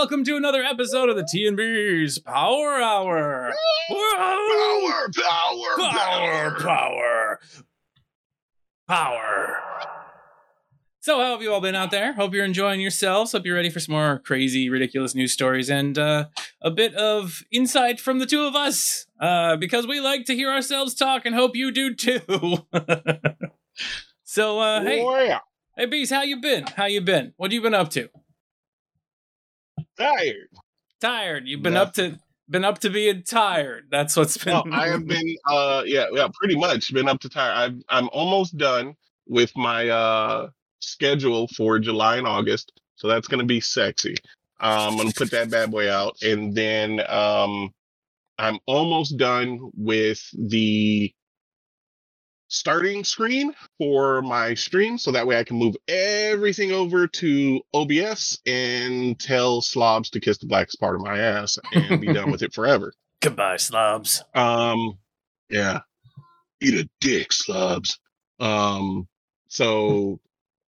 welcome to another episode of the T&B's Power Hour. Power, power, power, power, power. So, how have you all been out there? Hope you're enjoying yourselves. Hope you're ready for some more crazy, ridiculous news stories and uh, a bit of insight from the two of us, uh, because we like to hear ourselves talk, and hope you do too. so, uh, hey, Oh, hey, Bees, how you been? How you been? What you been up to? Tired. Tired? You've been up to been up to being tired. That's what's been. I have been, uh, yeah, yeah, pretty much been up to tired. I've, I'm almost done with my uh schedule for July and August, so that's gonna be sexy. Um, I'm gonna put that bad boy out, and then um, I'm almost done with the starting screen for my stream, so that way I can move everything over to OBS and tell slobs to kiss the blackest part of my ass and be done with it forever. Goodbye, slobs. Um, yeah, eat a dick, slobs. Um, so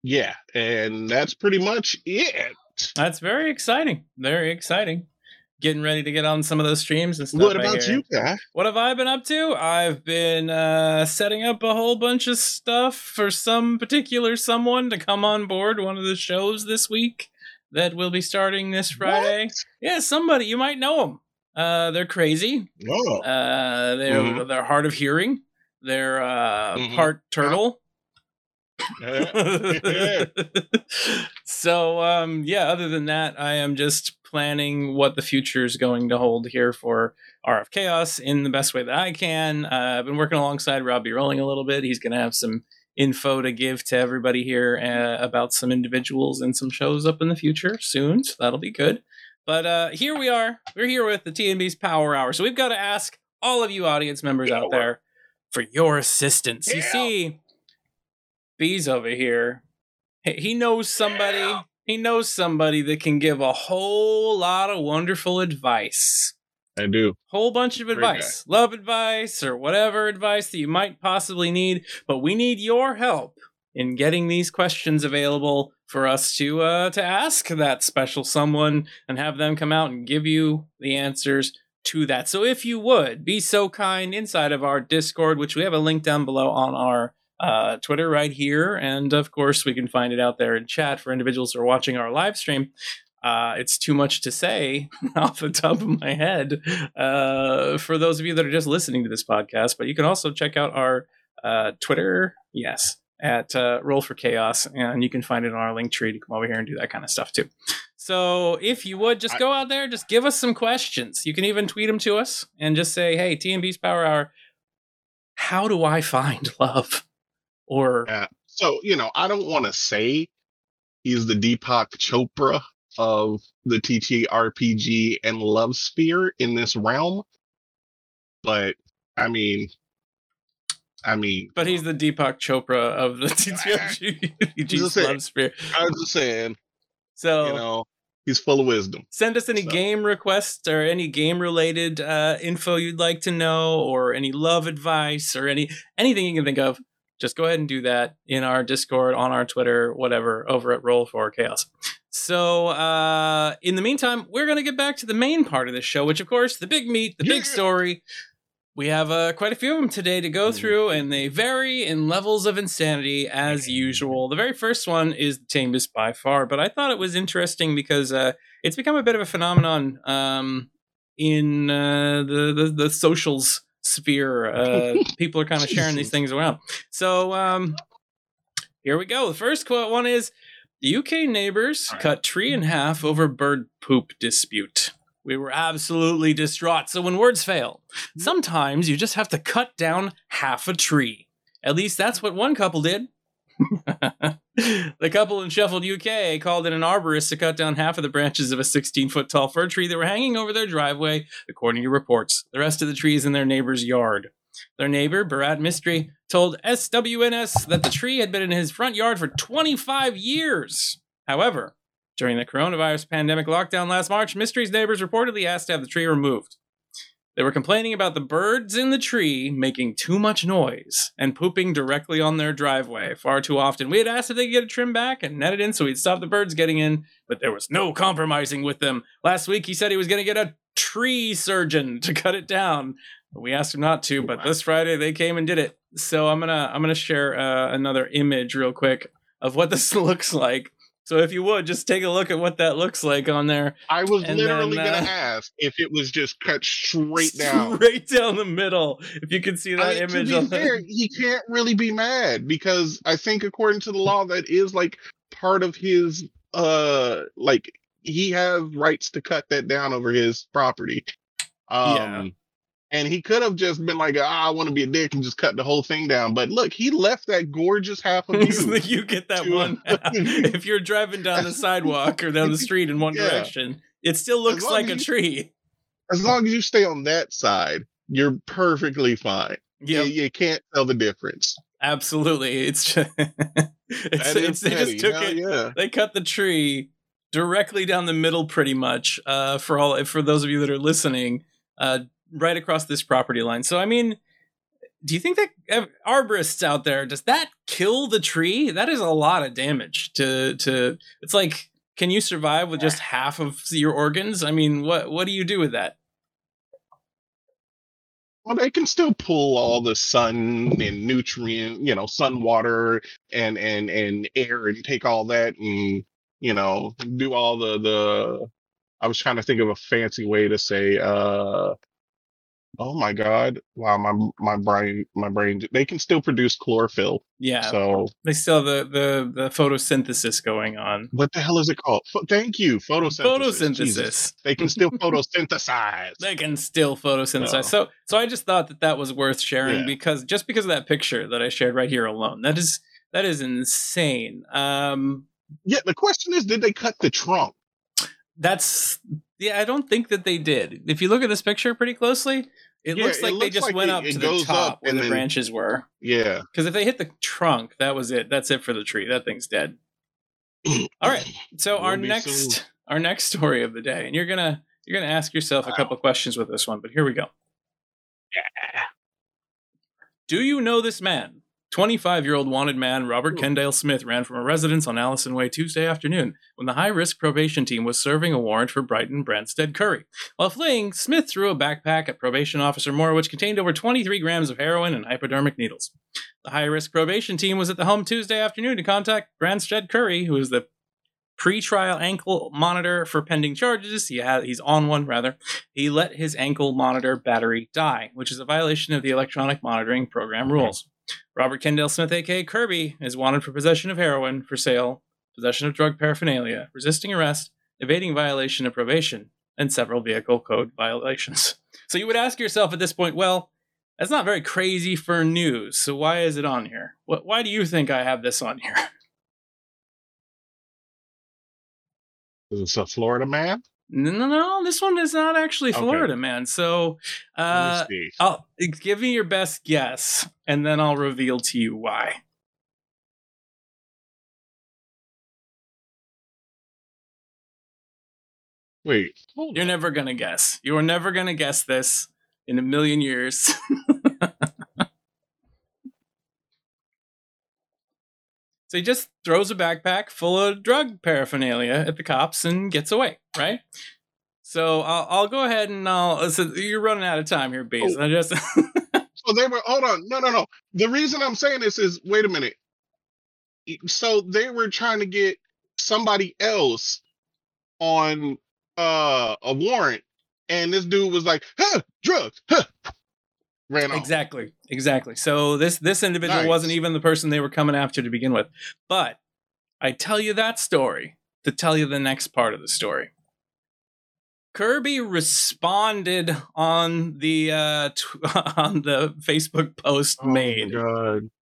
yeah, and that's pretty much it. That's very exciting. Very exciting. Getting ready to get on some of those streams and stuff. What about hear. you, guy? What have I been up to? I've been uh, setting up a whole bunch of stuff for some particular someone to come on board one of the shows this week that will be starting this Friday. Yeah, somebody you might know them. Uh, they're crazy. Oh, Uh, they're Mhm. they're hard of hearing. They're uh, Mhm. part turtle. so um yeah other than that i am just planning what the future is going to hold here for rf chaos in the best way that i can. Uh, i've been working alongside robbie rolling a little bit. He's going to have some info to give to everybody here uh, about some individuals and some shows up in the future soon so that'll be good. But uh here we are. We're here with the tnb's power hour so we've got to ask all of you audience members out there for your assistance. You see Bees over here, he knows somebody. Yeah. He knows somebody that can give a whole lot of wonderful advice. I do. Whole bunch of Great advice, love advice, or whatever advice that you might possibly need. But we need your help in getting these questions available for us to uh, to ask that special someone and have them come out and give you the answers to that. So if you would be so kind inside of our Discord, which we have a link down below on our uh, Twitter right here, and of course we can find it out there in chat for individuals who are watching our live stream. Uh, it's too much to say off the top of my head uh, for those of you that are just listening to this podcast, but you can also check out our uh, Twitter, yes, at uh, Roll for Chaos, and you can find it on our link tree to come over here and do that kind of stuff too. So if you would just go out there, just give us some questions. You can even tweet them to us and just say, "Hey, T&B's Power Hour, how do I find love?" Or Yeah. So you know, I don't want to say he's the Deepak Chopra of the TTRPG and love sphere in this realm, but I mean, I mean, But he's the Deepak Chopra of the TTRPG love sphere. I was just saying, So you know, he's full of wisdom. send us any So- game requests or any game related uh, info you'd like to know, or any love advice, or any anything you can think of. Just go ahead and do that in our Discord, on our Twitter, whatever, over at Roll for Chaos. So, uh, in the meantime, we're going to get back to the main part of this show, which, of course, the big meat, the big story. We have uh, quite a few of them today to go Mhm. through, and they vary in levels of insanity as usual. The very first one is the tamest by far, but I thought it was interesting because uh, it's become a bit of a phenomenon um, in uh, the, the the socials sphere. Uh, people are kind of sharing these things around. So um, here we go. The first quote one is: "The UK neighbors All right. cut tree in half over bird poop dispute." We were absolutely distraught. So when words fail, sometimes you just have to cut down half a tree. At least that's what one couple did. the couple in Sheffield, UK called in an arborist to cut down half of the branches of a 16 foot tall fir tree that were hanging over their driveway, according to reports. The rest of the trees in their neighbor's yard. Their neighbor, Bharat Mistry, told SWNS that the tree had been in his front yard for 25 years. However, during the coronavirus pandemic lockdown last March, Mistry's neighbors reportedly asked to have the tree removed. They were complaining about the birds in the tree making too much noise and pooping directly on their driveway far too often. We had asked if they could get a trim back and net it in so we'd stop the birds getting in, but there was no compromising with them. Last week he said he was going to get a tree surgeon to cut it down. We asked him not to, but this Friday they came and did it. So I'm gonna I'm gonna share uh, another image real quick of what this looks like. So if you would just take a look at what that looks like on there, I was And literally then, uh, gonna ask if it was just cut straight down. straight down the middle. If you can see that I- image to on be fair, he can't really be mad because I think according to the law, that is like part of his uh like he has rights to cut that down over his property. Um Yeah. And he could have just been like, ah, I want to be a dick and just cut the whole thing down. But look, he left that gorgeous half of you. you get that to- one. if you're driving down the sidewalk or down the street in one Yeah. direction, it still looks like as a tree. as long as you stay on that side, you're perfectly fine. Yep. You, you can't tell the difference. Absolutely. It's just, it's, it's they just took Hell it. yeah. They cut the tree directly down the middle, pretty much. Uh, for all for those of you that are listening, uh, right across this property line. So I mean, do you think that arborists out there does that kill the tree? That is a lot of damage to to. It's like, can you survive with just half of your organs? I mean, what what do you do with that? Well, they can still pull all the sun and nutrient, you know, sun, water, and and and air, and take all that, and you know, do all the the. I was trying to think of a fancy way to say, uh, oh my god, wow, my my brain, my brain, they can still produce chlorophyll. Yeah, So they still have the the the photosynthesis going on. what the hell is it called? Thank you, photosynthesis. Photosynthesis. Jesus. They can still photosynthesize. they can still photosynthesize. No. So so I just thought that that was worth sharing Yeah. because just because of that picture that I shared right here alone. That is that is insane. Um yeah, the question is, did they cut the trunk? that's yeah, I don't think that they did. If you look at this picture pretty closely, it Yeah, looks it like they just like went it- up to the top where the then- branches were. Yeah. Because if they hit the trunk, that was it. That's it for the tree. That thing's dead. All right. So our next soon. our next story of the day, and you're gonna you're gonna ask yourself a Wow. couple questions with this one, but here we go. Yeah. Do you know this man? 25 year old wanted man Robert Ooh. Kendale Smith ran from a residence on Allison Way Tuesday afternoon when the high risk probation team was serving a warrant for Brighton Branstead Curry. While fleeing, Smith threw a backpack at probation officer Moore, which contained over 23 grams of heroin and hypodermic needles. The high risk probation team was at the home Tuesday afternoon to contact Branstead Curry, who is the pre-trial ankle monitor for pending charges. He had he's on one rather. He let his ankle monitor battery die, which is a violation of the electronic monitoring program rules. Robert Kendall Smith, aka Kirby, is wanted for possession of heroin for sale, possession of drug paraphernalia, resisting arrest, evading violation of probation, and several vehicle code violations. So you would ask yourself at this point, well, that's not very crazy for news. So why is it on here? What, why do you think I have this on here? Is this a Florida man? No, no, no. This one is not actually Okay. Florida, man. So, uh, Let me see. I'll give me your best guess, and then I'll reveal to you why. Wait, You're on. never gonna guess. You are never gonna guess this in a million years. so he just throws a backpack full of drug paraphernalia at the cops and gets away, right? So I'll, I'll go ahead and I'll. So you're running out of time here, Bees. I just. So they were. Hold on. No, no, no. The reason I'm saying this is, wait a minute. So they were trying to get somebody else on uh a warrant, and this dude was like, "Huh, drugs, huh." Ran off. Exactly, exactly. So this this individual Nice. wasn't even the person they were coming after to begin with. But I tell you that story to tell you the next part of the story. Kirby responded on the uh, on the Facebook post Oh made.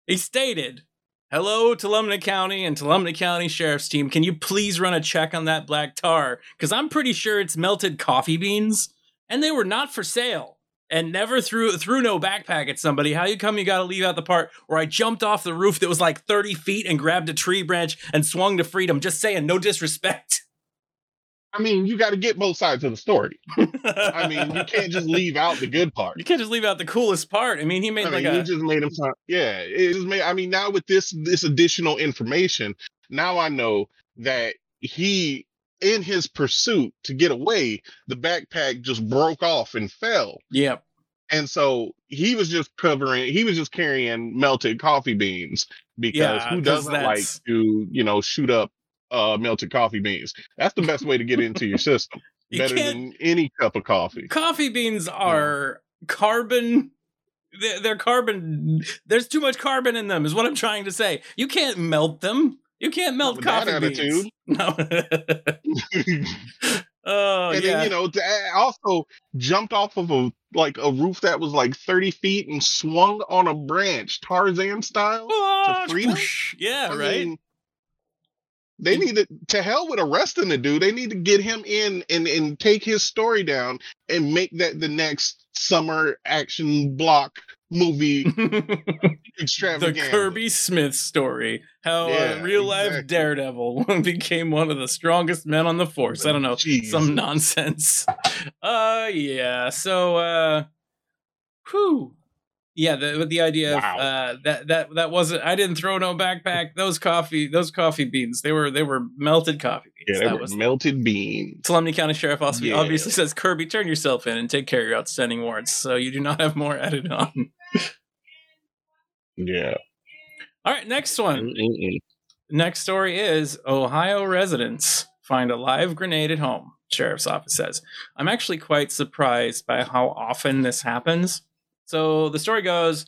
He stated, Hello, Tuolumne County and Tuolumne County Sheriff's Team. Can you please run a check on that black tar? Because I'm pretty sure it's melted coffee beans and they were not for sale. And never threw threw no backpack at somebody. How you come you gotta leave out the part where I jumped off the roof that was like 30 feet and grabbed a tree branch and swung to freedom? Just saying, no disrespect. I mean, you got to get both sides of the story. I mean, you can't just leave out the good part. You can't just leave out the coolest part. I mean, he made I like mean, a you just made him sound. Yeah, it just made. I mean, now with this this additional information, now I know that he, in his pursuit to get away, the backpack just broke off and fell, yeah. and so he was just covering. He was just carrying melted coffee beans because Yeah, who doesn't like to you know shoot up uh melted coffee beans? That's the best way to get into your system. You Better than any cup of coffee. Coffee beans are carbon. They're, they're carbon. There's too much carbon in them, is what I'm trying to say. You can't melt them. You can't melt with that coffee beans. No. oh and yeah. then you know to also jumped off of a like a roof that was like 30 feet and swung on a branch tarzan style Oh, freedom? whoosh. Yeah, I right. mean, they need to to hell with arresting the dude they need to get him in and and take his story down and make that the next summer action block movie the Kirby Smith story. How Yeah, a real life. Daredevil became one of the strongest men on the force. I don't know. Jeez. Some nonsense. Uh yeah. So uh whew. Yeah, the the idea Wow. of uh that that that wasn't I didn't throw no backpack. Those coffee those coffee beans, they were they were melted coffee beans. yeah they that were was melted beans Tuolumne County Sheriff also Yeah. obviously says, Kirby, turn yourself in and take care of your outstanding warrants, so you do not have more added on. Yeah All right, next one. Mm-mm-mm. Next story is Ohio residents find a live grenade at home, sheriff's office says. I'm actually quite surprised by how often this happens. So the story goes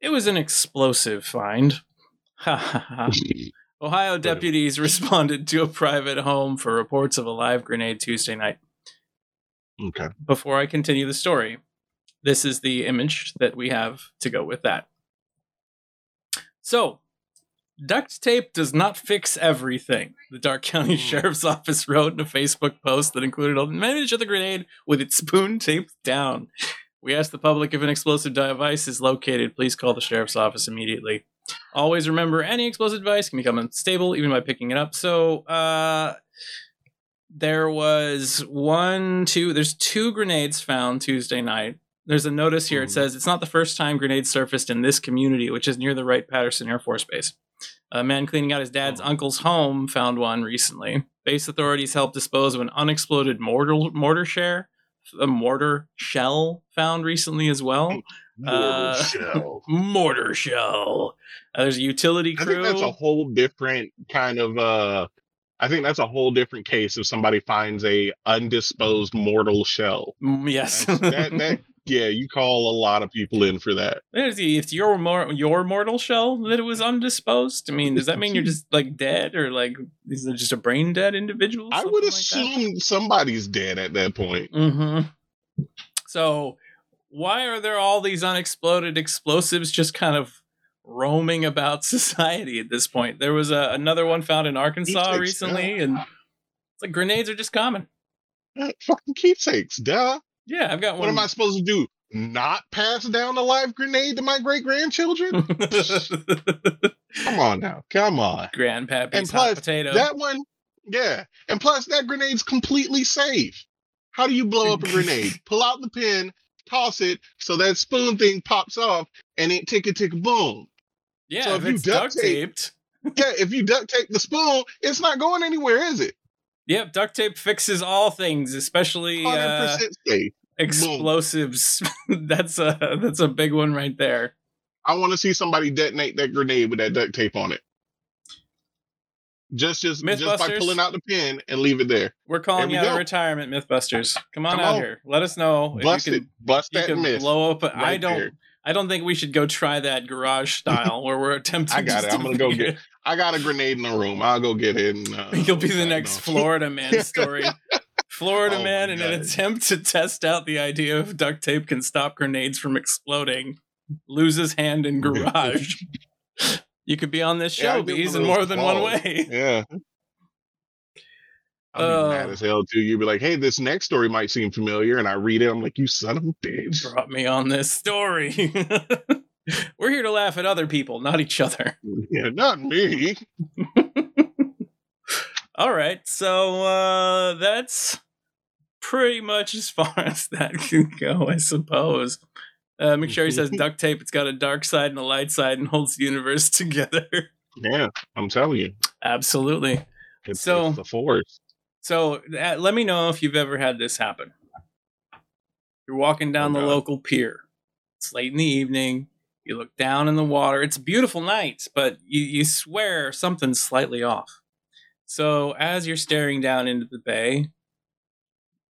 it was an explosive find. Ohio deputies responded to a private home for reports of a live grenade Tuesday night. okay Before I continue the story, this is the image that we have to go with that. So, duct tape does not fix everything. The Darke County Hmm. Sheriff's Office wrote in a Facebook post that included an image of the grenade with its spoon taped down. We asked the public if an explosive device is located. Please call the sheriff's office immediately. Always remember any explosive device can become unstable even by picking it up. So, uh, there was one, two, there's two grenades found Tuesday night. There's a notice here. It Mhm. says it's not the first time grenades surfaced in this community, which is near the Wright Patterson Air Force Base. A man cleaning out his dad's Oh. uncle's home found one recently. Base authorities helped dispose of an unexploded mortar mortar share, a mortar shell found recently as well. Uh, shell. Mortar shell. Uh, there's a utility I think that's a whole different kind of uh I think that's a whole different case if somebody finds a undisposed mortal shell. Mm, yes. That that yeah, you call a lot of people in for that. It's it's your mor- your mortal shell that it was undisposed. I mean, does that mean you're just like dead, or like is it just a brain dead individual? I would assume somebody's dead at that point. Mm-hmm. So, why are there all these unexploded explosives just kind of roaming about society at this point? There was a, another one found in Arkansas recently, and it's like grenades are just common. Uh, Fucking keepsakes, duh. Yeah, I've got one. What am I supposed to do? Not pass down a live grenade to my great grandchildren? Come on now, come on. Grandpappy's And plus, potato. That one, yeah. And plus, that grenade's completely safe. How do you blow up a grenade? Pull out the pin, toss it, so that spoon thing pops off, and it tick a tick boom. yeah, so if if you duct taped. Yeah, if you duct tape the spoon, it's not going anywhere, is it? Yep, duct tape fixes all things, especially uh, explosives. that's a that's a big one right there. I want to see somebody detonate that grenade with that duct tape on it. Just, just, just by pulling out the pin and leave it there. We're calling There you we out of retirement, MythBusters. Come on Come out on. here. Let us know Bust if you it, can. bust You that can blow up. I right don't. there. I don't think we should go try that garage style where we're attempting. I got it. I'm gonna go get- I got a grenade in the room. I'll go get it. And, uh, You'll be the next. Florida man story. Florida Oh man, in an attempt to test out the idea of duct tape can stop grenades from exploding, loses hand in garage. you could be on this show, get bees, in more than one way. Yeah. I'll Uh, mad as hell too. You'd be like, "Hey, this next story might seem familiar," and I read it. I'm like, "You son of a bitch!" Brought me on this story. We're here to laugh at other people, not each other. Yeah, not me. All right, so uh, that's pretty much as far as that can go, I suppose. Uh, McSherry says duct tape. It's got a dark side and a light side, and holds the universe together. Yeah, I'm telling you. Absolutely. It's, So- it's the force. So uh, let me know if you've ever had this happen. You're walking down Oh, the local pier. It's late in the evening. You look down in the water. It's a beautiful night, but you, you swear something's slightly off. So as you're staring down into the bay,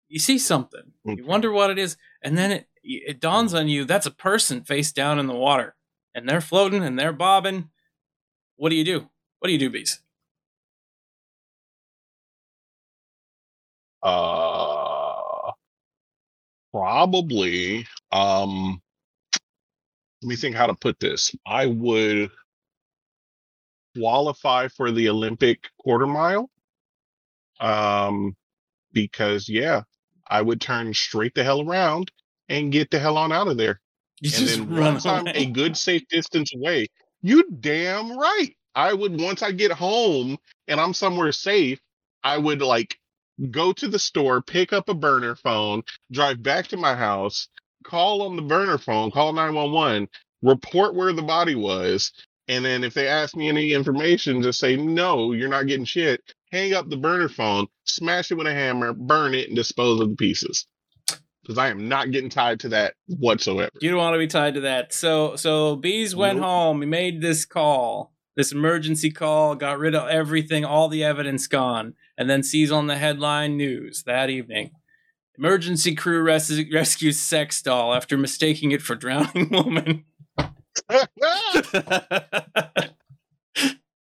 you see something. You wonder what it is, and then it it dawns on you that's a person face down in the water, and they're floating and they're bobbing. What do you do? What do you do, bees? Uh, probably. Um, let me think how to put this. I would qualify for the Olympic quarter mile. Um, because yeah, I would turn straight the hell around and get the hell on out of there. You and just then run a good safe distance away, you damn right. I would once I get home and I'm somewhere safe, I would like go to the store, pick up a burner phone, drive back to my house, call on the burner phone, call 911, report where the body was, and then if they ask me any information, just say no, you're not getting shit. Hang up the burner phone, smash it with a hammer, burn it, and dispose of the pieces. Because I am not getting tied to that whatsoever. You don't want to be tied to that. So so Bees went Nope. home. He made this call, this emergency call, got rid of everything, all the evidence gone, and then sees on the headline news that evening. Emergency crew res- rescues sex doll after mistaking it for drowning woman.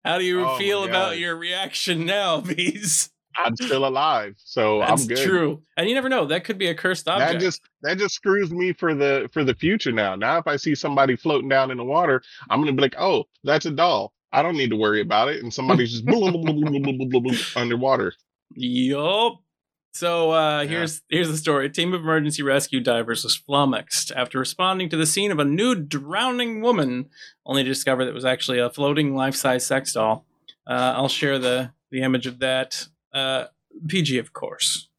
How do you Oh feel about your reaction now, Bees? I'm still alive, so That's I'm good. true. And you never know. That could be a cursed object. That just that just screws me for the for the future now. Now if I see somebody floating down in the water, I'm gonna be like, oh, that's a doll. I don't need to worry about it. And somebody's just underwater. Yup. So uh, yeah. here's here's the story. A team of emergency rescue divers was flummoxed after responding to the scene of a nude drowning woman, only to discover that it was actually a floating life size sex doll. Uh, I'll share the the image of that. Uh, PG, of course.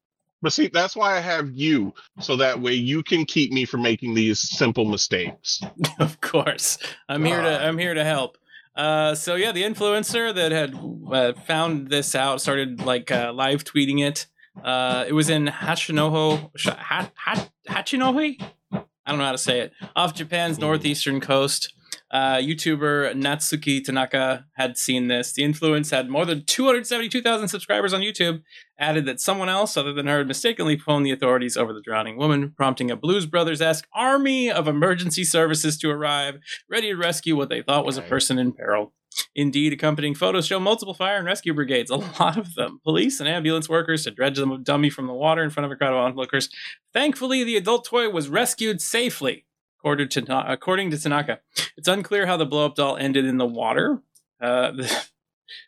But see, that's why I have you, so that way you can keep me from making these simple mistakes. of course, I'm here to ah. I'm here to help. Uh, so yeah, the influencer that had uh, found this out started like uh, live tweeting it. Uh, it was in Hachinoho, ha- ha- Hachinohe. I don't know how to say it. Off Japan's Hmm. northeastern coast. Uh, YouTuber Natsuki Tanaka had seen this. The influence had more than 272,000 subscribers on YouTube. Added that someone else, other than her, had mistakenly phoned the authorities over the drowning woman, prompting a Blues Brothers esque army of emergency services to arrive, ready to rescue what they thought was a person in peril. Indeed, accompanying photos show multiple fire and rescue brigades, a lot of them, police and ambulance workers to dredge the dummy from the water in front of a crowd of onlookers. Thankfully, the adult toy was rescued safely, according to, according to Tanaka. It's unclear how the blow up doll ended in the water. Uh,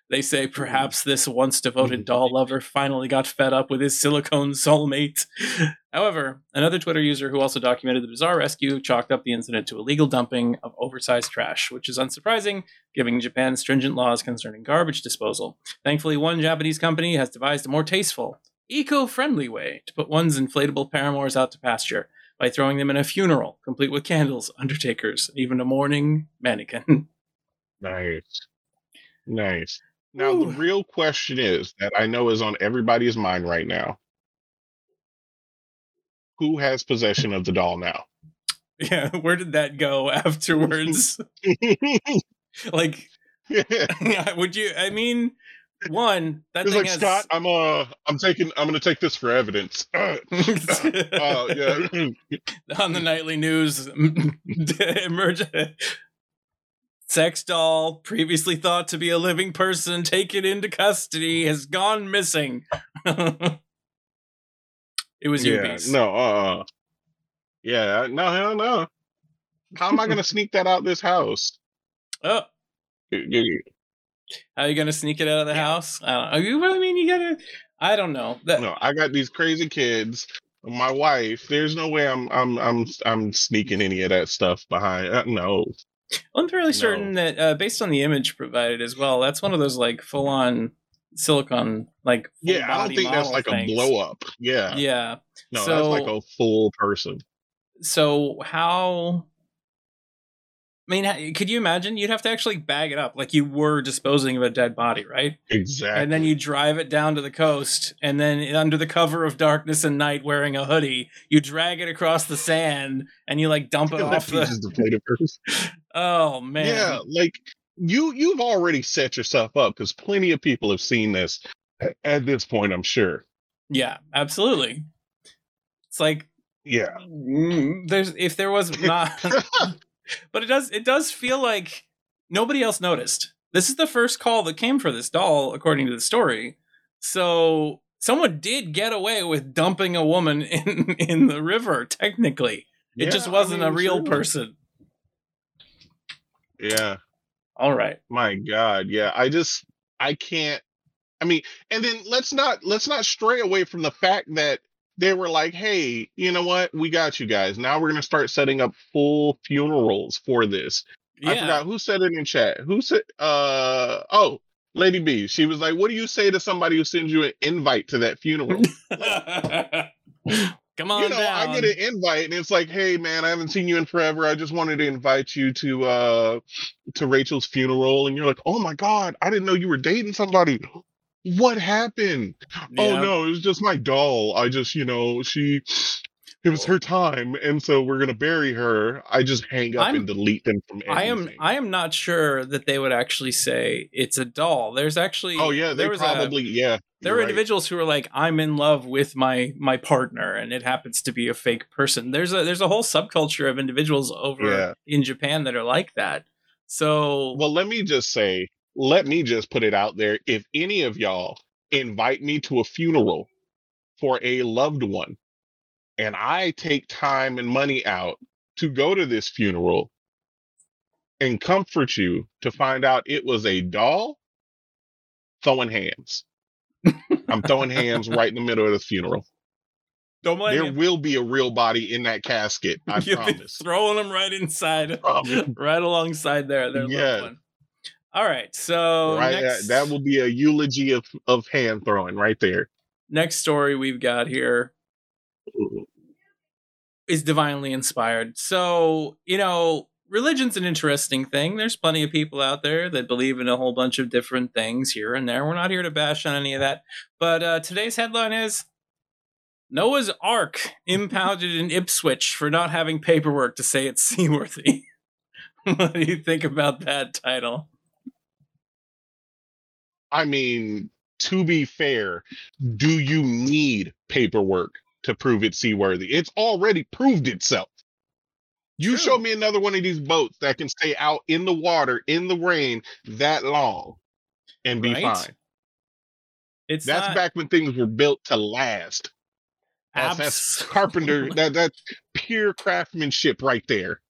they say mm-hmm. perhaps this once devoted mm-hmm. doll lover finally got fed up with his silicone soulmate. However, another Twitter user who also documented the bizarre rescue chalked up the incident to illegal dumping of oversized trash, which is unsurprising given Japan's stringent laws concerning garbage disposal. Thankfully, one Japanese company has devised a more tasteful, eco friendly way to put one's inflatable paramours out to pasture by throwing them in a funeral, complete with candles, undertakers, and even a mourning mannequin. Nice. Nice. Now Ooh. the real question is that I know is on everybody's mind right now. Who has possession of the doll now? yeah, where did that go afterwards? like, would you? I mean, one that It's like has. Scott, I'm uh I'm taking I'm gonna take this for evidence. Uh, uh, yeah. on the nightly news, emerge. Sex doll, previously thought to be a living person, taken into custody, has gone missing. it was yeah. Beast. No, uh yeah, no, hell no. How am I gonna sneak that out this house? Oh, how are you gonna sneak it out of the house? I don't know. You really mean you gotta? I don't know. That, No, I got these crazy kids. My wife. There's no way I'm I'm I'm I'm sneaking any of that stuff behind. Uh, no. I'm fairly certain that uh, based on the image provided as well, that's one of those like full on silicone like Yeah, I don't think that's like things. a blow up. Yeah. Yeah. No, that's like a full person. So how? I mean, could you imagine? You'd have to actually bag it up, like you were disposing of a dead body, right? Exactly. And then you drive it down to the coast, and then under the cover of darkness and night, wearing a hoodie, you drag it across the sand, and you like dump it off the. teaches the plate of first. Oh man! Yeah, like you you've already set yourself up because plenty of people have seen this at this point, I'm sure. Yeah, absolutely. It's like Yeah. mm, there's if there was not, but it does it does feel like nobody else noticed. This is the first call that came for this doll, according to the story. So someone did get away with dumping a woman in in the river. Technically, it Yeah, just wasn't a mean, real sure. person. Yeah. All right. My God. Yeah. I just I can't I mean, and then let's not let's not stray away from the fact that they were like, hey, you know what? We got you guys. Now we're gonna start setting up full funerals for this. Yeah. I forgot who said it in chat. Who said uh oh, Lady B. She was like, What do you say to somebody who sends you an invite to that funeral? Come on you know, down. I get an invite and it's like, hey man, I haven't seen you in forever. I just wanted to invite you to uh to Rachel's funeral. And you're like, oh my god, I didn't know you were dating somebody. What happened? Oh no, it was just my doll. I just, you know, she it was her time, and so we're gonna bury her. I just hang up I'm- and delete them from I am. I am not sure that they would actually say it's a doll. There's oh, actually oh yeah, there was a- probably yeah. there were right. individuals who are like I'm in love with my my partner and it happens to be a fake person. There's a there's a whole subculture of individuals over Yeah. in Japan that are like that. So Well, let me just say, let me just put it out there. If any of y'all invite me to a funeral for a loved one, and I take time and money out to go to this funeral and comfort you to find out it was a doll, throwing hands. I'm throwing hands right in the middle of the funeral. don't blame There will be a real body in that casket. I been promise. throwing them right inside, Promise. right alongside there. Their Yeah. one. All right, so right, next, that, that will be a eulogy of, of hand throwing right there. next story we've got here is divinely inspired. So, you know, religion's an interesting thing. There's plenty of people out there that believe in a whole bunch of different things here and there. We're not here to bash on any of that. But uh, today's headline is Noah's Ark impounded in Ipswich for not having paperwork to say it's seaworthy. what do you think about that title? I mean, to be fair, do you need paperwork to prove it seaworthy? It's already proved itself. You True. show me another one of these boats that can stay out in the water in the rain that long and be Right? fine. It's That's not back when things were built to last. That's, that's carpenter. that that's pure craftsmanship right there.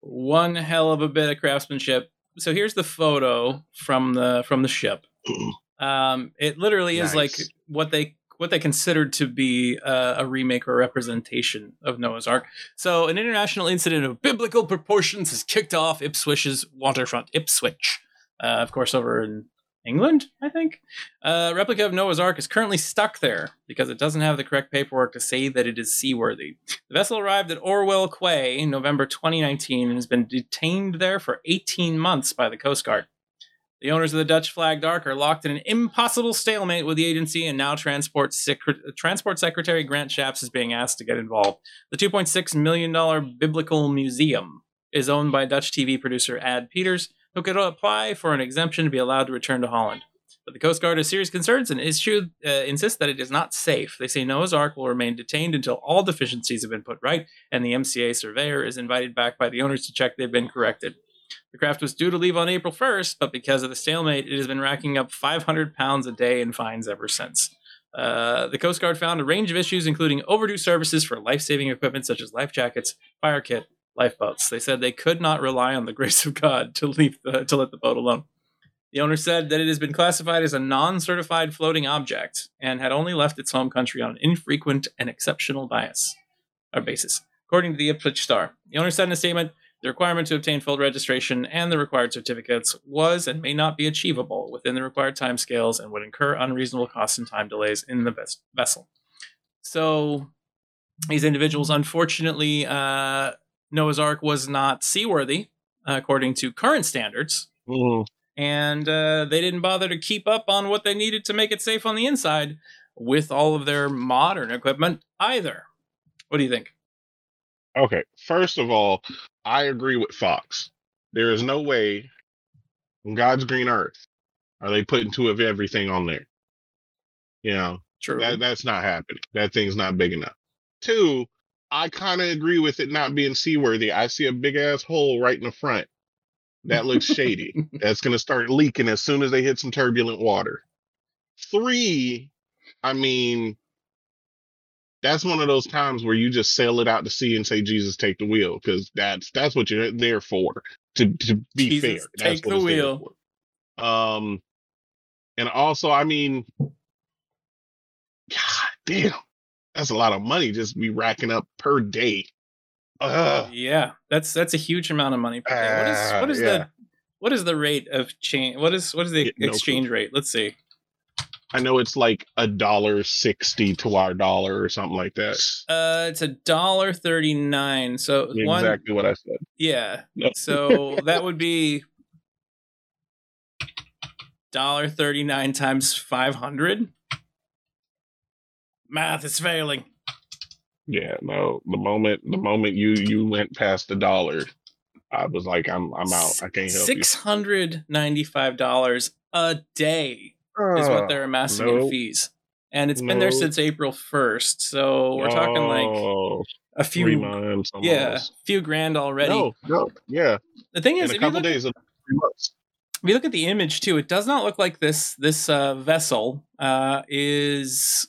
one hell of a bit of craftsmanship. So here's the photo from the from the ship. Um, it literally is like what they what they considered to be uh, a remake or representation of Noah's Ark. So an international incident of biblical proportions has kicked off Ipswich's waterfront. Ipswich, uh, of course, over in England, I think. A replica of Noah's Ark is currently stuck there because it doesn't have the correct paperwork to say that it is seaworthy. The vessel arrived at Orwell Quay in November 2019 and has been detained there for 18 months by the Coast Guard. The owners of the Dutch flagged Ark are locked in an impossible stalemate with the agency, and now Transport, Transport Secretary Grant Shapps is being asked to get involved. The $2.6 million Biblical Museum is owned by Dutch TV producer Ad Peters, who could apply for an exemption to be allowed to return to Holland. But the Coast Guard has serious concerns and issued, uh, insists that it is not safe. They say Noah's Ark will remain detained until all deficiencies have been put right, and the MCA surveyor is invited back by the owners to check they've been corrected. The craft was due to leave on April 1st, but because of the stalemate, it has been racking up 500 pounds a day in fines ever since. Uh, the Coast Guard found a range of issues, including overdue services for life saving equipment such as life jackets, fire kit, lifeboats. They said they could not rely on the grace of God to leave the, to let the boat alone. The owner said that it has been classified as a non certified floating object and had only left its home country on an infrequent and exceptional bias or basis. According to the Ipswich Star, the owner said in a statement, The requirement to obtain full registration and the required certificates was and may not be achievable within the required timescales and would incur unreasonable costs and time delays in the ves- vessel. So, these individuals, unfortunately, uh, Noah's Ark was not seaworthy according to current standards, Mhm. and uh, they didn't bother to keep up on what they needed to make it safe on the inside with all of their modern equipment either. What do you think? Okay. First of all, I agree with Fox. There is no way on God's green earth are they putting two of everything on there. You know, True. that that's not happening. That thing's not big enough. Two, I kind of agree with it not being seaworthy. I see a big ass hole right in the front. That looks shady. That's gonna start leaking as soon as they hit some turbulent water. Three, I mean, that's one of those times where you just sail it out to sea and say, "Jesus, take the wheel," because that's that's what you're there for. To to be Jesus, fair, that's take the wheel. Um, and also, I mean, God damn, that's a lot of money just be racking up per day. Ugh. yeah, that's that's a huge amount of money. per day. what is what Ah, yeah. the what is the rate of change? What is what is the Yeah, no clue. exchange rate? Let's see. I know it's like a dollar sixty to our dollar or something like that. Uh, it's a dollar thirty nine. So one, Exactly what I said. yeah. No. So that would be dollar thirty nine times five hundred. Math is failing. Yeah, no. The moment the moment you you went past the dollar, I was like, I'm I'm out. I can't help you. Six hundred ninety five dollars a day you. is what Uh, they're amassing in fees, and it's been there since April first. So we're talking like oh, a few, months. yeah, almost. few grand already. No, no, yeah. The thing In is, a if you couple look at days, months. if you look at the image too, it does not look like this this uh, vessel uh, is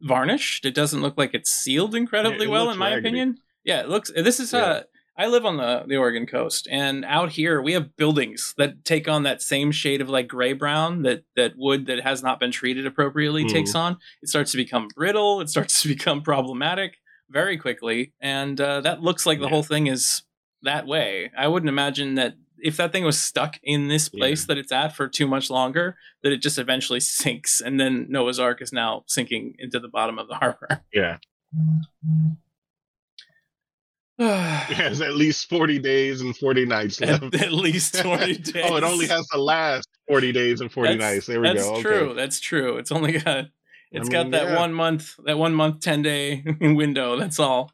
varnished. It doesn't look like it's sealed incredibly it well, in my raggedy. opinion. Yeah, it looks. This is. Yeah. Uh, I live on the the Oregon coast, and out here we have buildings that take on that same shade of like gray brown that that wood that has not been treated appropriately Mhm. takes on. It starts to become brittle. It starts to become problematic very quickly, and uh, that looks like the Yeah. whole thing is that way. I wouldn't imagine that if that thing was stuck in this place that it's at for too much longer, that it just eventually sinks, and then Noah's Ark is now sinking into the bottom of the harbor. Yeah, it has at least forty days and forty nights left. at, at least 20 days. oh, it only has to last forty days and forty That's- nights. There we That's go. Okay. true. That's true. It's only got it's got that yeah. one month that one month 10 day window. That's all.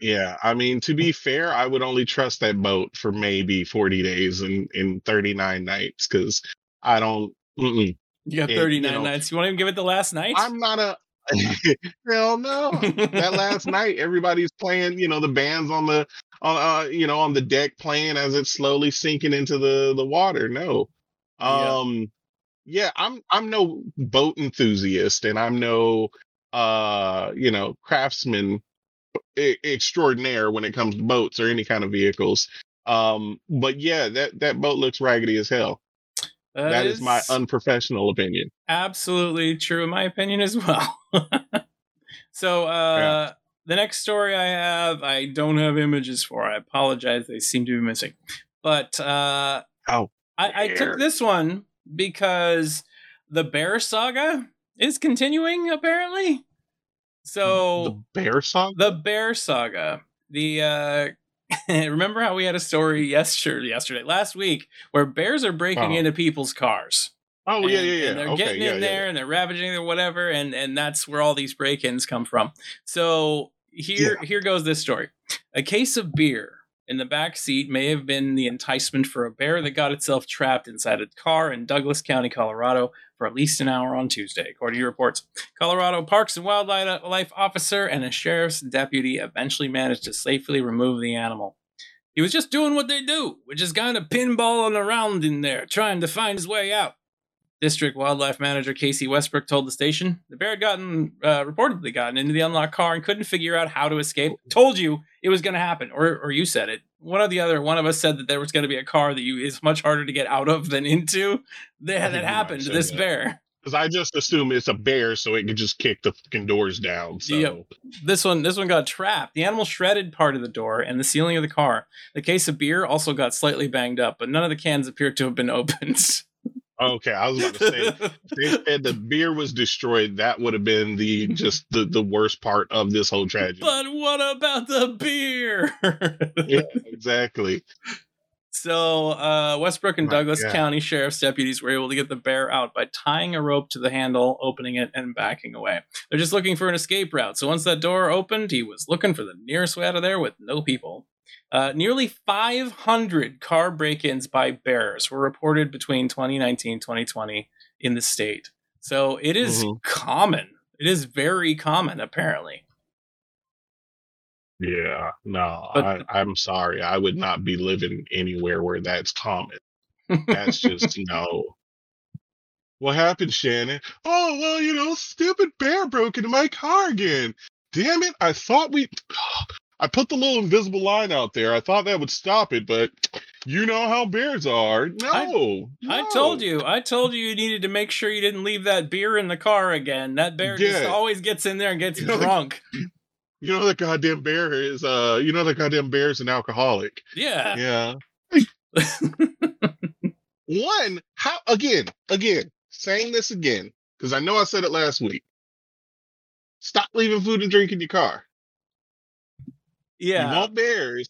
Yeah, I mean, to be fair, I would only trust that boat for maybe forty days and in thirty nine nights because I don't. Mm-mm. You got It- 39 you know, nights. You want to even give it the last night? I'm not a. Hell no. that last night everybody's playing you know the bands on the on uh you know on the deck playing as it's slowly sinking into the the water no. Um yeah i'm i'm no boat enthusiast and i'm no uh you know craftsman extraordinaire when it comes to boats or any kind of vehicles. Um but yeah that that boat looks raggedy as hell that is my unprofessional opinion absolutely true in my opinion as well. so uh the next story I have, I don't have images for. I apologize; they seem to be missing. But uh, Oh, I, I took this one because the Bear Saga is continuing apparently. So the bear Saga, the Bear Saga. The uh remember how we had a story yesterday yesterday last week where bears are breaking Oh. into people's cars. oh yeah And- yeah yeah And they're okay, getting yeah, in yeah, there and they're ravaging or whatever, and and that's where all these break-ins come from. So here here goes this story. A case of beer in the back seat may have been the enticement for a bear that got itself trapped inside a car in Douglas County, Colorado, for at least an hour on Tuesday, according to reports. Colorado Parks and Wildlife officer and a sheriff's deputy eventually managed to safely remove the animal. He was just doing what they do, which is kind of pinballing around in there, trying to find his way out. District Wildlife Manager Casey Westbrook told the station the bear had gotten uh, reportedly gotten into the unlocked car and couldn't figure out how to escape. Told you it was going to happen, or or you said it. One or the other. One of us said that there was going to be a car that you is much harder to get out of than into. That I had think you happened to this that. bear. Because I just assume it's a bear, so it could just kick the fucking doors down. So Yep. This one, this one got trapped. The animal shredded part of the door and the ceiling of the car. The case of beer also got slightly banged up, but none of the cans appeared to have been opened. Okay, I was about to say they said the beer was destroyed. That would have been the just the the worst part of this whole tragedy. but what about the beer? yeah, exactly. So, uh, Westbrook and Douglas God. County sheriff's deputies were able to get the bear out by tying a rope to the handle, opening it, and backing away. They're just looking for an escape route. So, once that door opened, he was looking for the nearest way out of there with no people. Uh, nearly 500 car break ins by bears were reported between 2019 and 2020 in the state. So, it is Mhm. common. It is very common, apparently. Yeah, no, But- I, I'm sorry. I would not be living anywhere where that's common. That's just no. What happened, Shannon? Oh, well, you know, stupid bear broke into my car again. Damn it. I thought we. I put the little invisible line out there. I thought that would stop it, but you know how bears are. No. I told you. I told you you needed to make sure you didn't leave that beer in the car again. That bear just always gets in there and gets You know, drunk. You know that goddamn bear is, uh, you know that goddamn bear is an alcoholic. Yeah. Yeah. One, how again, again, saying this again, because I know I said it last week. Stop leaving food and drink in your car. You yeah. want bears.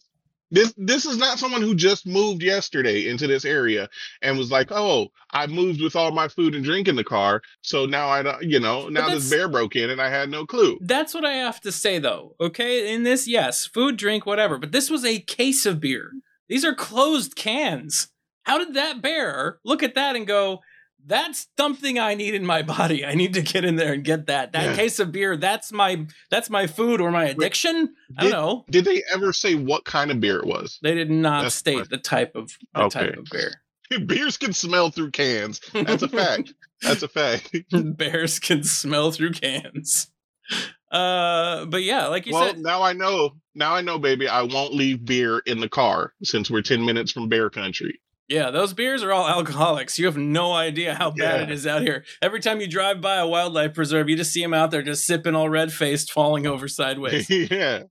This this is not someone who just moved yesterday into this area and was like, "Oh, I moved with all my food and drink in the car, so now I don't, you know, now this bear broke in and I had no clue." That's what I have to say though. Okay, in this, yes, food, drink, whatever. But this was a case of beer. These are closed cans. How did that bear look at that and go, "That's something I need in my body. I need to get in there and get that. That Yeah. case of beer. That's my that's my food or my addiction. I don't know. Did they ever say what kind of beer it was? They did not That's state the type of the Okay. type of beer. Beers can smell through cans. That's a fact. That's a fact. Bears can smell through cans. Uh, but yeah, like you said. well, said, now I know. Now I know, baby. I won't leave beer in the car since we're ten minutes from bear country. Yeah, those beers are all alcoholics. You have no idea how bad Yeah. it is out here. Every time you drive by a wildlife preserve, you just see them out there just sipping all red faced, falling over sideways. yeah,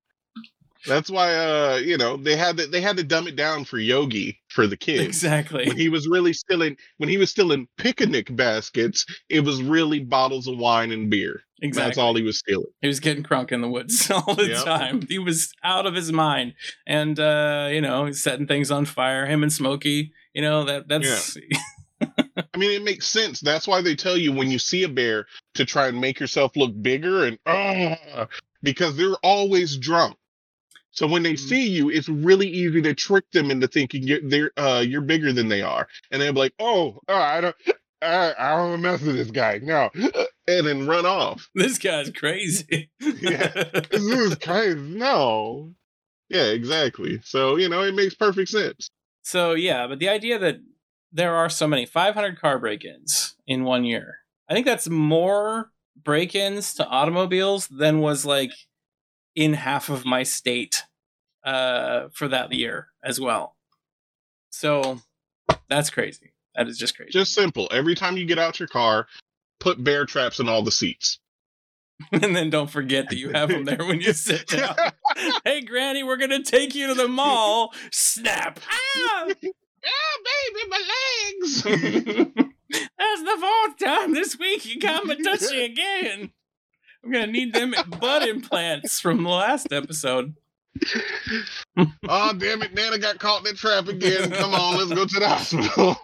that's why. Uh, you know, they had to they had to dumb it down for Yogi for the kids. exactly. When he was really still in when he was still in picnic baskets, it was really bottles of wine and beer. Exactly. That's all he was stealing. He was getting crunk in the woods all the Yep. time. He was out of his mind, and uh, you know, setting things on fire. Him and Smokey, you know that that's I mean, it makes sense. That's why they tell you when you see a bear to try and make yourself look bigger and uh, because they're always drunk. So when they Mhm. see you, it's really easy to trick them into thinking you're they're uh you're bigger than they are, and they're like, "Oh, uh, I don't, I, I don't mess with this guy no," and then run off. this guy's crazy. Yeah. this is crazy. No, yeah, exactly. So you know, it makes perfect sense. So yeah, but the idea that there are so many 500 car break-ins in one year. I think that's more break-ins to automobiles than was like in half of my state uh for that year as well. So that's crazy. That is just crazy. Just simple. Every time you get out your car, put bear traps in all the seats. and then don't forget that you have them there when you sit down. hey granny, we're going to take you to the mall. Snap. Ah! Ah, baby, my legs. That's the fourth time this week you got me touchy again. I'm gonna need them butt implants from the last episode. oh, damn it. Nana got caught in the trap again. Come on, let's go to the hospital.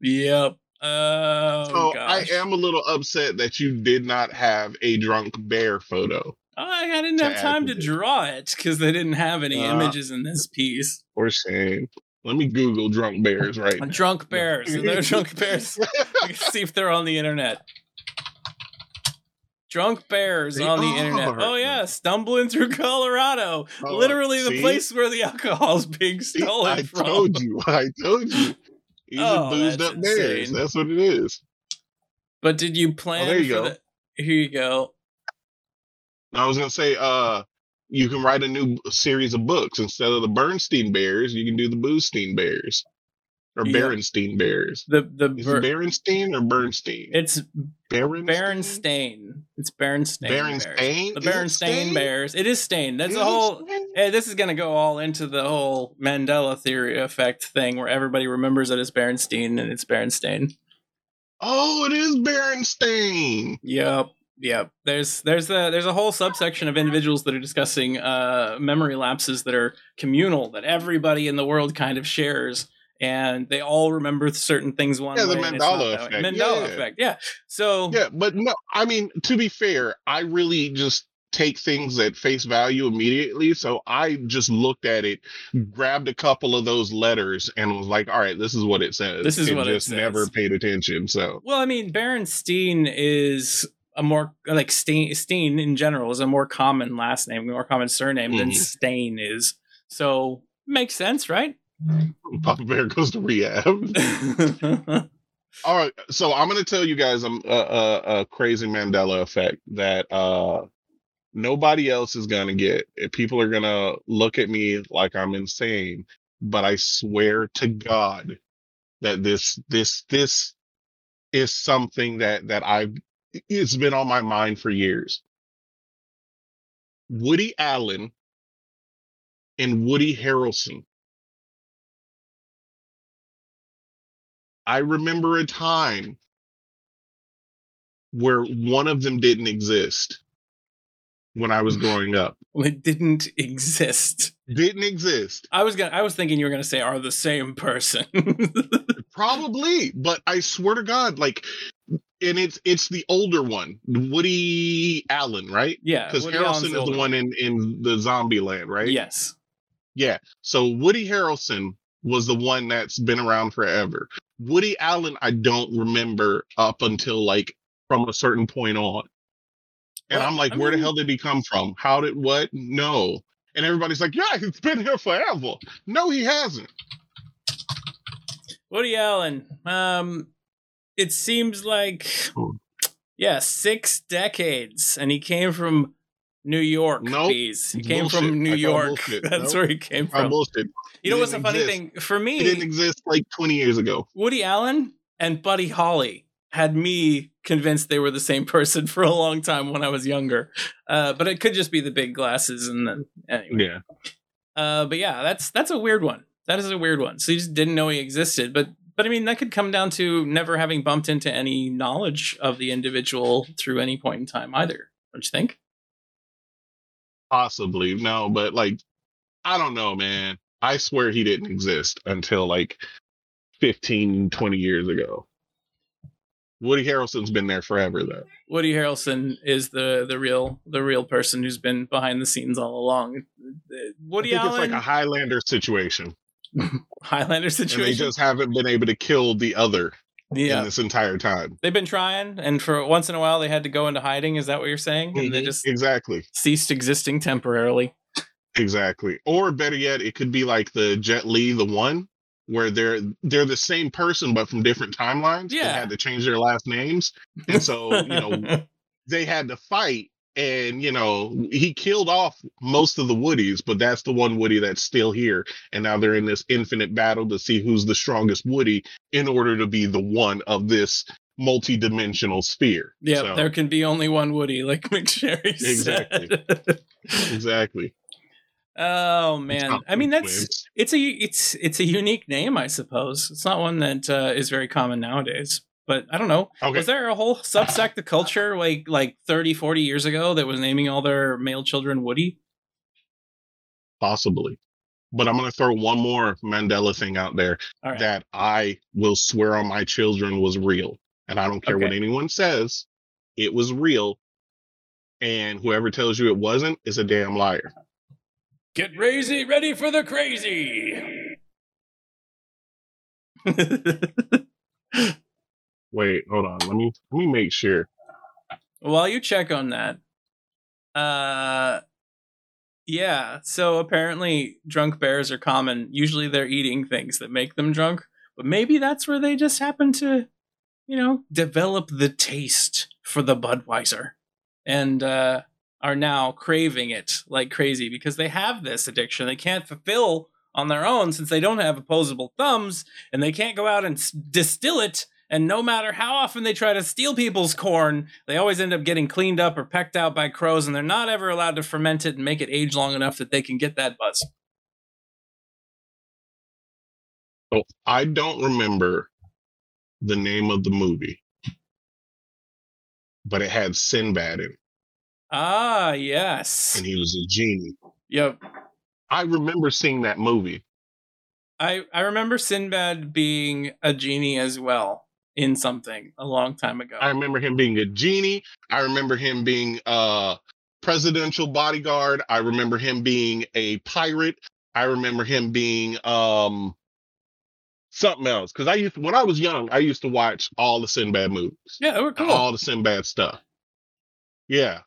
Yep. Oh so gosh. I am a little upset that you did not have a drunk bear photo. Oh, I didn't have time to this. draw it because they didn't have any Uh. images in this piece. Or shame. let me Google drunk bears right now. Drunk bears. They're drunk bears. See if they're on the internet. Drunk bears They on the are. internet. Oh yeah, stumbling through Colorado. Oh, Literally the see? place where the alcohol's being See, stolen I from. told you. I told you. These Oh, are boozed up bears. That's what it is. But did you plan Oh, there you go. the Here you go. I was gonna say, uh, you can write a new series of books instead of the Bernstein Bears. You can do the Boosteen Bears. Or Yeah. Berenstein Bears. The the Is Ber- it Berenstein or Bernstein? it's Berenstein. Berenstain. It's Berenstain. Bears. Berenstain? The Berenstain Bears. It is Stain. That's Is a whole. Hey, this is gonna go all into the whole Mandela theory effect thing, where everybody remembers that it's Berenstein and it's Berenstain. Oh, it is Berenstain. Yep. Yep. There's there's a there's a whole subsection of individuals that are discussing uh memory lapses that are communal that everybody in the world kind of shares and they all remember certain things one Yeah, the way. it's Mandela effect. Mandela Yeah, effect. Yeah. So Yeah, but no, I mean, to be fair, I really just take things at face value immediately. So I just looked at it, grabbed a couple of those letters, and was like, all right, this is what it says. This is and what it just never paid attention. So well, I mean, Berenstein is a more like Steen, Steen in general is a more common last name, more common surname than Mhm. Stain is. So makes sense, right? Papa Bear goes to rehab. All right, so I'm going to tell you guys um, a, a, a crazy Mandela effect that uh, nobody else is going to get. People are going to look at me like I'm insane, but I swear to God that this this this is something that that I've it's been on my mind for years. Woody Allen and Woody Harrelson. I remember a time where one of them didn't exist when I was growing up. It didn't exist. Didn't exist. I was gonna. I was thinking you were gonna say are the same person. Probably, but I swear to God, like, and it's it's the older one, Woody Allen, right? yeah, Because Harrelson is the one in in the Zombie Land, right? Yes. Yeah. So Woody Harrelson was the one that's been around forever. Woody Allen, I don't remember up until like from a certain point on. And Well, I'm like, I where the hell did he come from? How did what? No. And everybody's like, yeah, he's been here forever. No, he hasn't. Woody Allen. Um, it seems like Hmm. yeah, six decades, and he came from New York. Nope. Bees. He came bullshit. from New York. That's Nope. where he came from. bullshit. You know He what's the funny exist. thing for me? It didn't exist like 20 years ago. Woody Allen and Buddy Holly had me convinced they were the same person for a long time when I was younger. Uh, but it could just be the big glasses and then anyway. Yeah. Uh, but yeah, that's that's a weird one. That is a weird one. So you just didn't know he existed, but but I mean that could come down to never having bumped into any knowledge of the individual through any point in time either. Don't you think? Possibly. No, but like, I don't know, man. I swear he didn't exist until like 15, 20 years ago. Woody Harrelson's been there forever, though. Woody Harrelson is the the real the real person who's been behind the scenes all along. Woody I think Allen, it's like a Highlander situation. Highlander And they just haven't been able to kill the other yeah, in this entire time. they've been trying, and for once in a while they had to go into hiding. Is that what you're saying? And they Mhm. just Exactly. ceased existing temporarily. Exactly. Or better yet, it could be like the Jet Li, the one, where they're they're the same person but from different timelines. They Yeah. had to change their last names. And so, you know, they had to fight and you know he killed off most of the woodies but that's the one woody that's still here and now they're in this infinite battle to see who's the strongest woody in order to be the one of this multi-dimensional sphere Yeah, So, there can be only one Woody, like McSherry Exactly. said. exactly oh man, I mean that's it's a it's it's a unique name, I suppose. It's not one that uh, is very common nowadays. But I don't know. okay Was there a whole subsect of culture like like 30, 40 years ago that was naming all their male children Woody? possibly but i'm going to throw one more mandela thing out there right. that i will swear on my children was real and i don't care what anyone says it was real and whoever tells you it wasn't is a damn liar Get crazy, ready for the crazy. Wait, hold on. Let me let me make sure. While you check on that, uh, yeah. So apparently, drunk bears are common. Usually, they're eating things that make them drunk, but maybe that's where they just happen to, you know, develop the taste for the Budweiser, and uh, are now craving it like crazy because they have this addiction. They can't fulfill on their own since they don't have opposable thumbs and they can't go out and s- distill it. And no matter how often they try to steal people's corn, they always end up getting cleaned up or pecked out by crows, and they're not ever allowed to ferment it and make it age long enough that they can get that buzz. So I don't remember the name of the movie, but it had Sinbad in, it, Ah, yes. and he was a genie. Yep. I remember seeing that movie. I, I remember Sinbad being a genie as well in something a long time ago. I remember him being a genie. I remember him being a presidential bodyguard. I remember him being a pirate. I remember him being um something else. Because I used to, when I was young, I used to watch all the Sinbad movies, yeah, they were cool. all the Sinbad stuff. Yeah.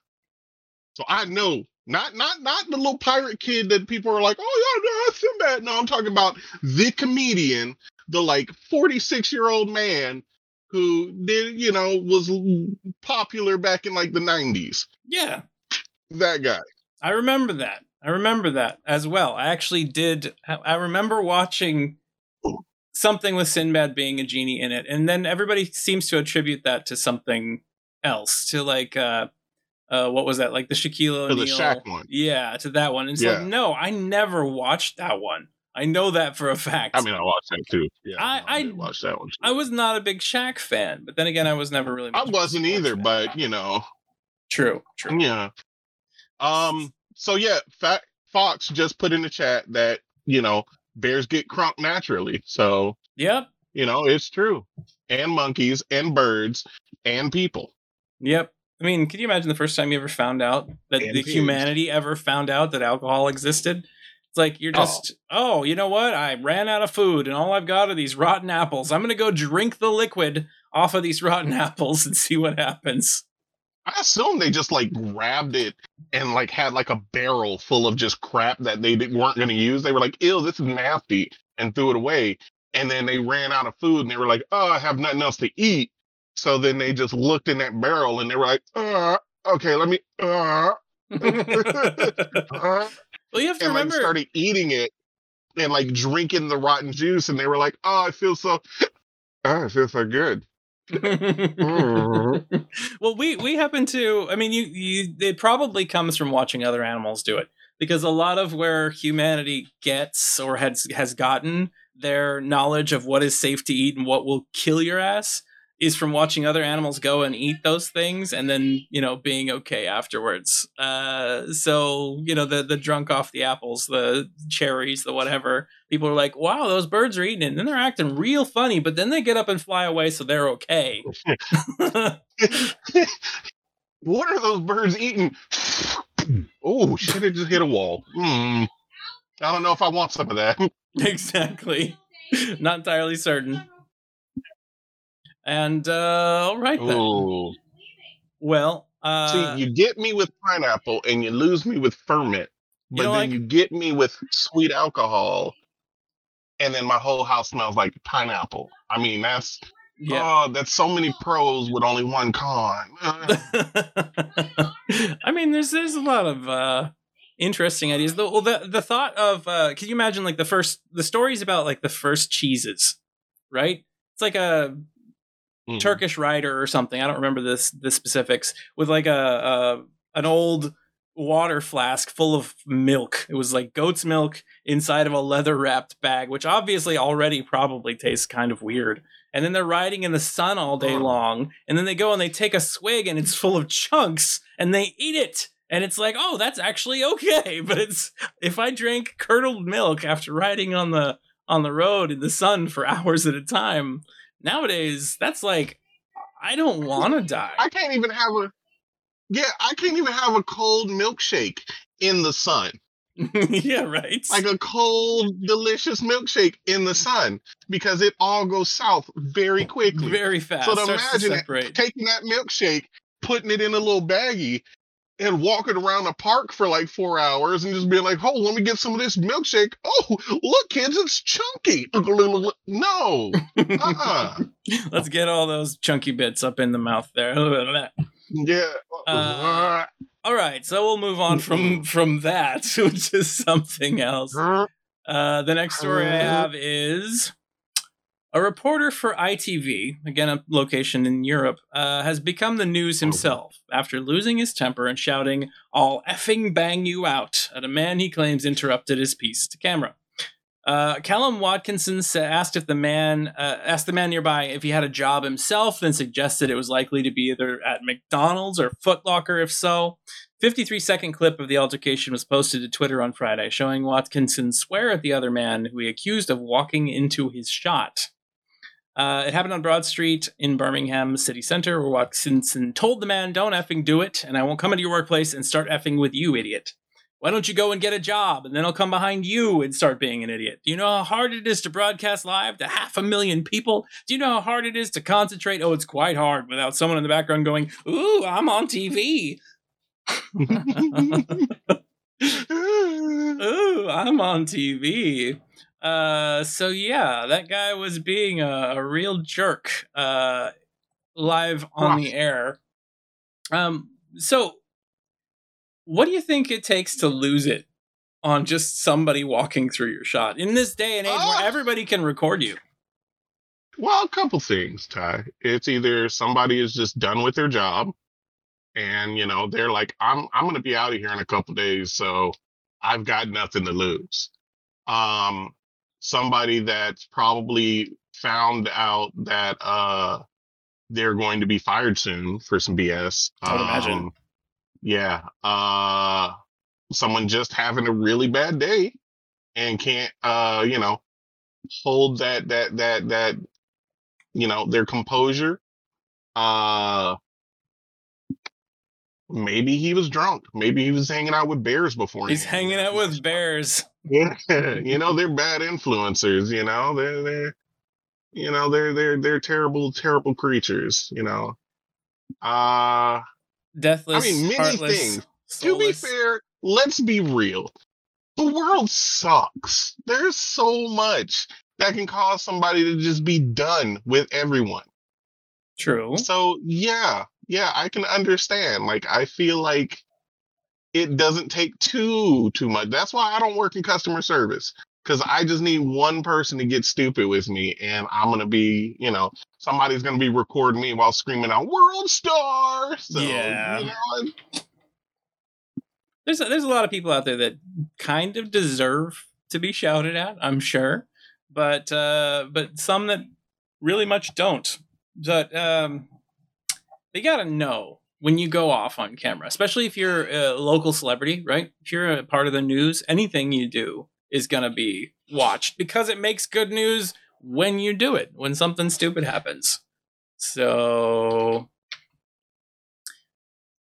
So I know not not not the little pirate kid that people are like, oh yeah, that's Sinbad. No, I'm talking about the comedian, the like 46 year old man who did you know was popular back in like the 90s. yeah, That guy. I remember that. I remember that as well. I actually did. I remember watching something with Sinbad being a genie in it, and then everybody seems to attribute that to something else, to like, uh, uh, what was that? Like the Shaquille To the Shaq one. Yeah, to that one. It's Yeah. like, no, I never watched that one. I know that for a fact. I mean, I watched that too. Yeah, I- no, I, I- watch that one. Too. I was not a big Shaq fan, but then again, I was never really. I much of a wasn't either, but you know, true, true. yeah. Um. So yeah, Fat Fox just put in the chat that you know bears get crunk naturally. So Yep, you know it's true, and monkeys, and birds, and people. Yep. I mean, can you imagine the first time you ever found out that And the humanity ever found out that alcohol existed? It's like you're Oh. just, oh. you know what? I ran out of food and all I've got are these rotten apples. I'm going to go drink the liquid off of these rotten apples and see what happens. I assume they just like grabbed it and like had like a barrel full of just crap that they weren't going to use. They were like, "Ew, this is nasty," and threw it away. And then they ran out of food and they were like, "Oh, I have nothing else to eat." So then they just looked in that barrel and they were like, uh, "Okay, let me." Uh, uh, well, you have to and like started eating it and like drinking the rotten juice, and they were like, "Oh, it feels so, oh, I feel so good." Well, we we happen to. I mean, you you. It probably comes from watching other animals do it because a lot of where humanity gets or has has gotten their knowledge of what is safe to eat and what will kill your ass is from watching other animals go and eat those things and then you know being okay afterwards uh so you know the the drunk off the apples the cherries the whatever people are like wow those birds are eating it and then they're acting real funny but then they get up and fly away so they're okay what are those birds eating? oh shit! It just hit a wall. Hmm. I don't know if I want some of that. exactly not entirely certain and uh all right then Ooh. well uh See, you get me with pineapple and you lose me with ferment, but know, then like- you get me with sweet alcohol, and then my whole house smells like pineapple. I mean, that's yeah oh, that's so many pros with only one con. I mean, there's there's a lot of uh, interesting ideas. The, well, the the thought of uh, can you imagine like the first the stories about like the first cheeses, right? It's like a mhm. Turkish writer or something. I don't remember this the specifics with like a, a an old water flask full of milk. It was like goat's milk inside of a leather wrapped bag, which obviously already probably tastes kind of weird. And then they're riding in the sun all day long, and then they go and they take a swig and it's full of chunks and they eat it. And it's like, oh, that's actually okay. But it's if I drank curdled milk after riding on the on the road in the sun for hours at a time, nowadays that's like I don't want to die. I can't even have a yeah, I can't even have a cold milkshake in the sun. yeah, right. Like a cold, delicious milkshake in the sun because it all goes south very quickly. very fast. So imagine it, taking that milkshake, putting it in a little baggie, and walking around the park for like four hours and just being like, "Oh, let me get some of this milkshake." Oh, look, kids, it's chunky. No, uh-uh. Let's get all those chunky bits up in the mouth there. yeah. Uh, All right, so we'll move on from from that to to something else. Uh, the next story I have is a reporter for ITV, again a location in Europe, uh, has become the news himself after losing his temper and shouting, "I'll effing bang you out" at a man he claims interrupted his piece to camera. Uh, Callum Watkinson sa- asked if the man uh, asked the man nearby if he had a job himself, then suggested it was likely to be either at McDonald's or Foot Locker. If so, 53 second clip of the altercation was posted to Twitter on Friday, showing Watkinson swear at the other man who he accused of walking into his shot. Uh, it happened on Broad Street in Birmingham city center, where Watkinson told the man, "Don't effing do it, and I won't come into your workplace and start effing with you, idiot." Why don't you go and get a job and then I'll come behind you and start being an idiot? Do you know how hard it is to broadcast live to half a million people? Do you know how hard it is to concentrate? Oh, it's quite hard without someone in the background going, Ooh, I'm on TV. Ooh, I'm on TV. Uh, so yeah, that guy was being a, a real jerk uh, live on the air. Um, so what do you think it takes to lose it on just somebody walking through your shot in this day and age where everybody can record you? Well, a couple things, Ty. It's either somebody is just done with their job, and you know they're like, "I'm I'm going to be out of here in a couple days, so I've got nothing to lose." Um, somebody that's probably found out that uh they're going to be fired soon for some BS. I would imagine. Um, Yeah. Uh, someone just having a really bad day and can't, uh, you know, hold that that that that you know their composure uh maybe he was drunk. Maybe he was hanging out with bears before He's hanging out with bears. yeah you know they're bad influencers you know? They're they're you know they're they're they're terrible terrible creatures you know? Uh Deathless, I mean, many heartless, things. to be fair let's be real. The world sucks. There's so much that can cause somebody to just be done with everyone. True. So yeah, yeah, I can understand. Like I feel like it doesn't take too too much. That's why I don't work in customer service because I just need one person to get stupid with me, and I'm gonna be, you know, somebody's gonna be recording me while screaming out "World Star." So, Yeah. you know, There's a, there's a lot of people out there that kind of deserve to be shouted at. I'm sure, but uh, but some that really much don't. But um, they gotta know when you go off on camera, especially if you're a local celebrity, right? If you're a part of the news, anything you do is gonna be watched because it makes good news when you do it. When something stupid happens. So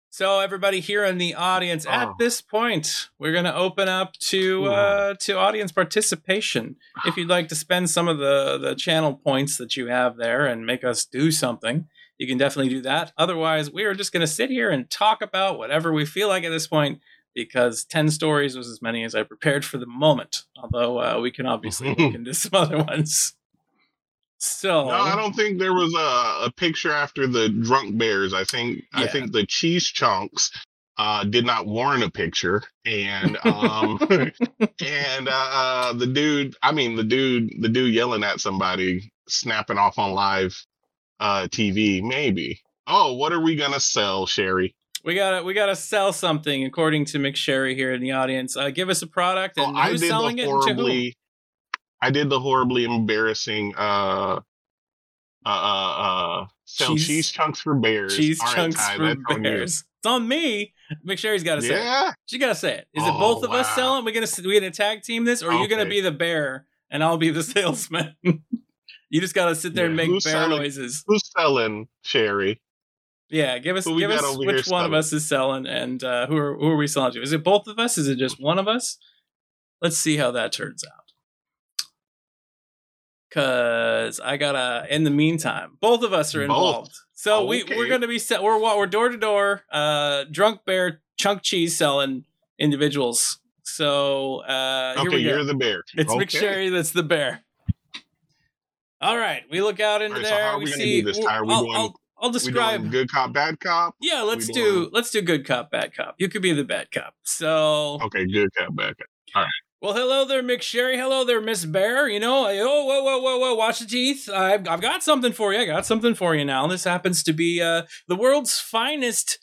so everybody here in the audience, at Oh. this point, we're gonna open up to uh, to audience participation. If you'd like to spend some of the the channel points that you have there and make us do something, you can definitely do that. Otherwise, we are just gonna sit here and talk about whatever we feel like at this point. Because ten stories was as many as I prepared for the moment. Although uh, we can obviously look into some other ones. So no, I don't think there was a, a picture after the drunk bears. I think I think the cheese chunks uh, did not warrant a picture, and um, and uh, uh, the dude, I mean the dude, the dude yelling at somebody, snapping off on live uh, TV, maybe. Oh, what are we gonna sell, Sherry? We gotta we gotta sell something according to McSherry here in the audience. Uh, give us a product Oh, and I who's did selling the it to horribly, I did the horribly embarrassing uh, uh, uh, uh, sell Cheese- cheese, chunks for bears. Cheese right, chunks Ty, for that's on bears. It's on me. McSherry's got to say it. Yeah. She got to say it. Is it Oh, both of us selling? We gonna we gonna tag team this, or are you gonna be the bear and I'll be the salesman? You just gotta sit there and make bear selling? noises. Who's selling Sherry? Yeah, give us Who give us which one of us is selling and uh, who are who are we selling to? Is it both of us? Is it just one of us? Let's see how that turns out. Cause I gotta. In the meantime, both of us are Both. involved. So we Okay. we're gonna be set. We're we're door to door. Uh, drunk bear chunk cheese selling individuals. So uh, here we go. you're the bear. It's okay. McSherry that's the bear. All right, we look out into right, so there. are we we see. this, we I'll, doing- I'll, I'll describe. doing good cop, bad cop. Yeah, let's we do doing- let's do good cop, bad cop. You could be the bad cop. So Okay, good cop, bad cop. All right. Well, hello there, McSherry. Hello there, Miss Bear. You know, oh, whoa, whoa, whoa, whoa, watch the teeth. I've, I've got something for you. I got something for you now. This happens to be uh, the world's finest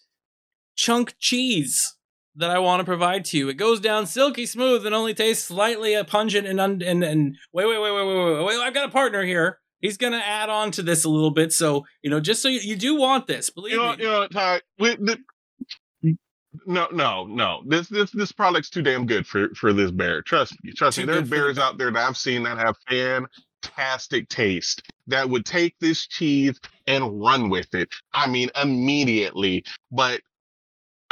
chunk cheese that I want to provide to you. It goes down silky smooth and only tastes slightly uh, pungent and un- and and wait, wait, wait, wait, wait, wait, wait. I've got a partner here. He's gonna add on to this a little bit. So you know, just so you, you do want this, believe You know, me. you know, Ty. We, the, no, no, no. This this this product's too damn good for for this bear. Trust me. Trust Too me. There are good for the bears out there that I've seen that have fantastic taste that would take this cheese and run with it. I mean, immediately. But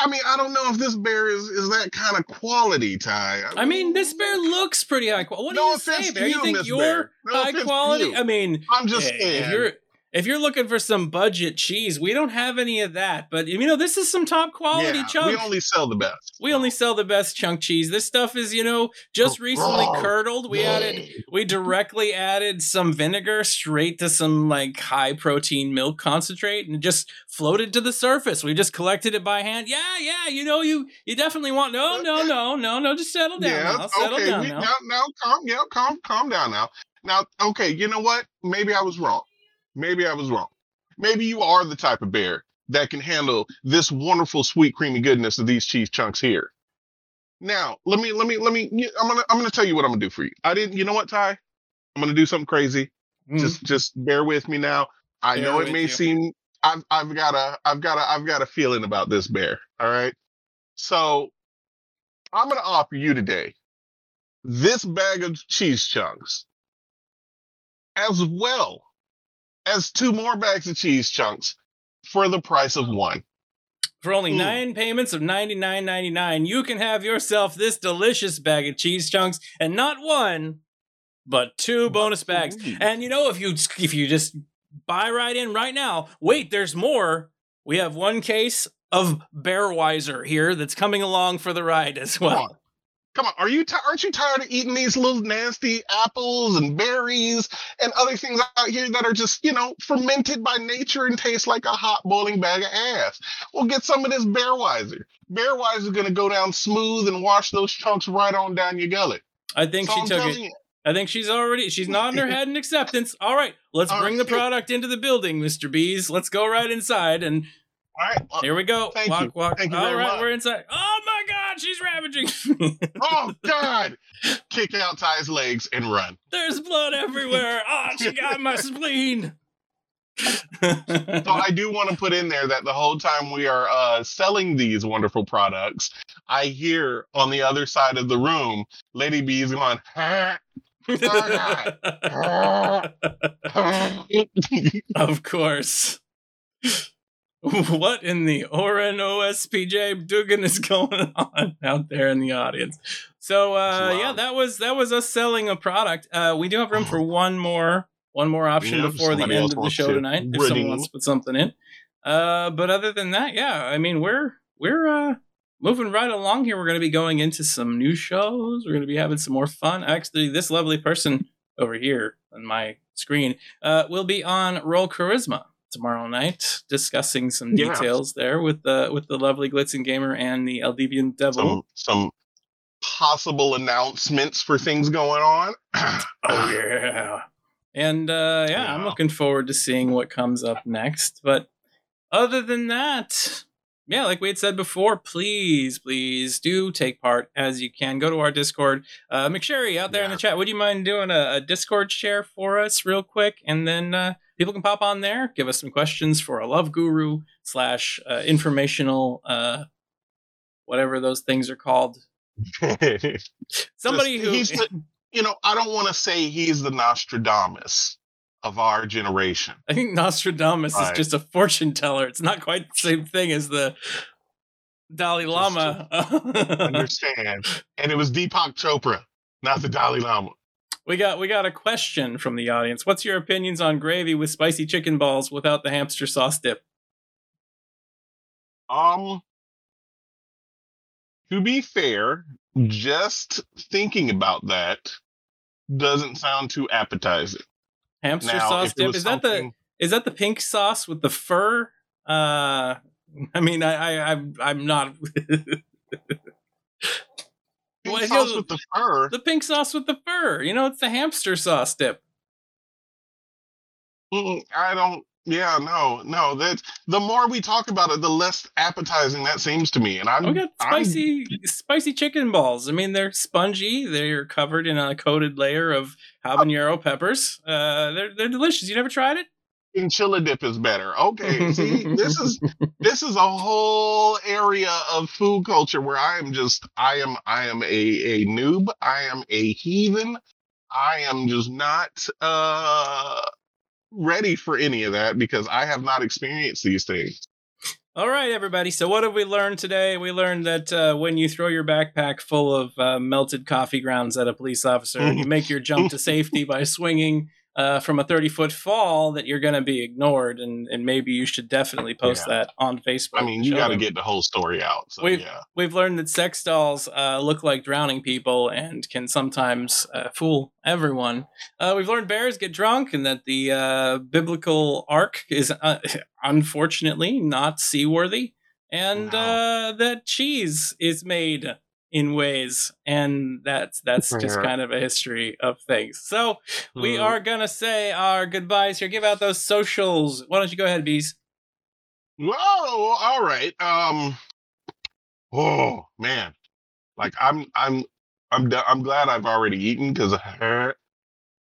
I mean, I don't know if this bear is is that kind of quality, Ty. I mean, this bear looks pretty high quality. What No do you say, Bear? You you, think Miss you're Bear. No high quality? you. I mean, I'm just eh, saying. if you're if you're looking for some budget cheese, we don't have any of that. But you know, this is some top quality yeah, chunk. we only sell the best. We only sell the best chunk cheese. This stuff is, you know, just oh, recently curdled. We added we directly added some vinegar straight to some like high protein milk concentrate and just floated to the surface. We just collected it by hand. Yeah, yeah, you know, you you definitely want no, no, no, no, no, just settle down Yeah, now. Settle okay. down we, now. now, now, calm, yeah, calm, calm down now. Now, okay, you know what? Maybe I was wrong. Maybe I was wrong. Maybe you are the type of bear that can handle this wonderful, sweet, creamy goodness of these cheese chunks here. Now, let me, let me, let me. I'm gonna, I'm gonna tell you what I'm gonna do for you. I didn't. You know what, Ty? I'm gonna do something crazy. Mm. Just, just bear with me now. I Bear know it may you. seem. I've, I've got a, I've got a, I've got a feeling about this bear. All right. So, I'm gonna offer you today this bag of cheese chunks, as well as two more bags of cheese chunks for the price of one. For only Mm. nine payments of ninety nine ninety nine, you can have yourself this delicious bag of cheese chunks, and not one, but two bonus bags. Ooh. And you know, if you if you just buy right in right now, wait, there's more. We have one case of Bearwiser here that's coming along for the ride as well. Come on, are you ti aren't you tired of eating these little nasty apples and berries and other things out here that are just, you know, fermented by nature and taste like a hot boiling bag of ass? Well, get some of this Bearwiser. Bearwiser is gonna go down smooth and wash those chunks right on down your gullet. I think So she I'm took it. you. I think she's already she's nodding her head in acceptance. All right, let's All bring the product into the building, Mr. Bees. Let's go right inside and All right. well, Here we go. Thank walk, you. walk. Thank you All right, much. we're inside. Oh my God, she's ravaging oh God! Kick out Ty's legs and run. There's blood everywhere. Oh, she got my spleen. So I do want to put in there that the whole time we are uh, selling these wonderful products, I hear on the other side of the room, Lady B is going, "Huh? of course. What in the Oren OSPJ Dugan is going on out there in the audience? So uh yeah, that was that was us selling a product. Uh we do have room for one more one more option Yeah, before the end of the show to tonight. If someone wants to put something in. Uh but other than that, yeah, I mean we're we're uh moving right along here. We're gonna be going into some new shows. We're gonna be having some more fun. Actually, this lovely person over here on my screen uh will be on Roll Charisma tomorrow night, discussing some Yeah. details there with the with the lovely Glitzen Gamer and the Eldevian Devil. some some possible announcements for things going on. Oh yeah. And uh yeah, I'm looking forward to seeing what comes up next. But other than that, yeah, like we had said before, please, please do take part as you can. Go to our Discord. Uh McSherry out there in the chat, would you mind doing a, a Discord share for us real quick? And then uh people can pop on there, give us some questions for a love guru slash uh, informational uh whatever those things are called. Somebody Just- who he's the- you know, I don't want to say he's the Nostradamus of our generation. I think Nostradamus is just a fortune teller. It's not quite the same thing as the Dalai Lama. Understand? and it was Deepak Chopra, not the Dalai Lama. We got we got a question from the audience. What's your opinions on gravy with spicy chicken balls without the hamster sauce dip? Um, to be fair, just thinking about that doesn't sound too appetizing. Hamster Now, sauce dip is that the is that the pink sauce with the fur? Uh, I mean, I, I I'm I'm not. Pink Well, sauce you know, with the fur. The pink sauce with the fur. You know, it's the hamster sauce dip. Mm, I don't. Yeah, no, no. That's the more we talk about it, the less appetizing that seems to me. And I'm, We got I'm- spicy, spicy chicken balls. I mean, they're spongy. They're covered in a coated layer of habanero peppers. Uh, they're they're delicious. You never tried it? Enchilada dip is better. Okay, see, this is this is a whole area of food culture where I am just I am I am a a noob. I am a heathen. I am just not uh ready for any of that because I have not experienced these things. All right, everybody. So, what have we learned today? We learned that uh, when you throw your backpack full of uh, melted coffee grounds at a police officer you make your jump to safety by swinging uh, from a 30 foot fall, that you're going to be ignored. And, and maybe you should definitely post Yeah. that on Facebook. I mean, you got to get the whole story out. So We've- yeah. We've learned that sex dolls uh, look like drowning people and can sometimes uh, fool everyone. Uh, we've learned bears get drunk and that the uh, biblical ark is uh, unfortunately not seaworthy, and uh, that cheese is made in ways, and that's that's just kind of a history of things. So we Mhm. are gonna say our goodbyes here. Give out those socials. Why don't you go ahead, bees? Whoa, all right. Um oh man. Like I'm I'm I'm i'm glad I've already eaten because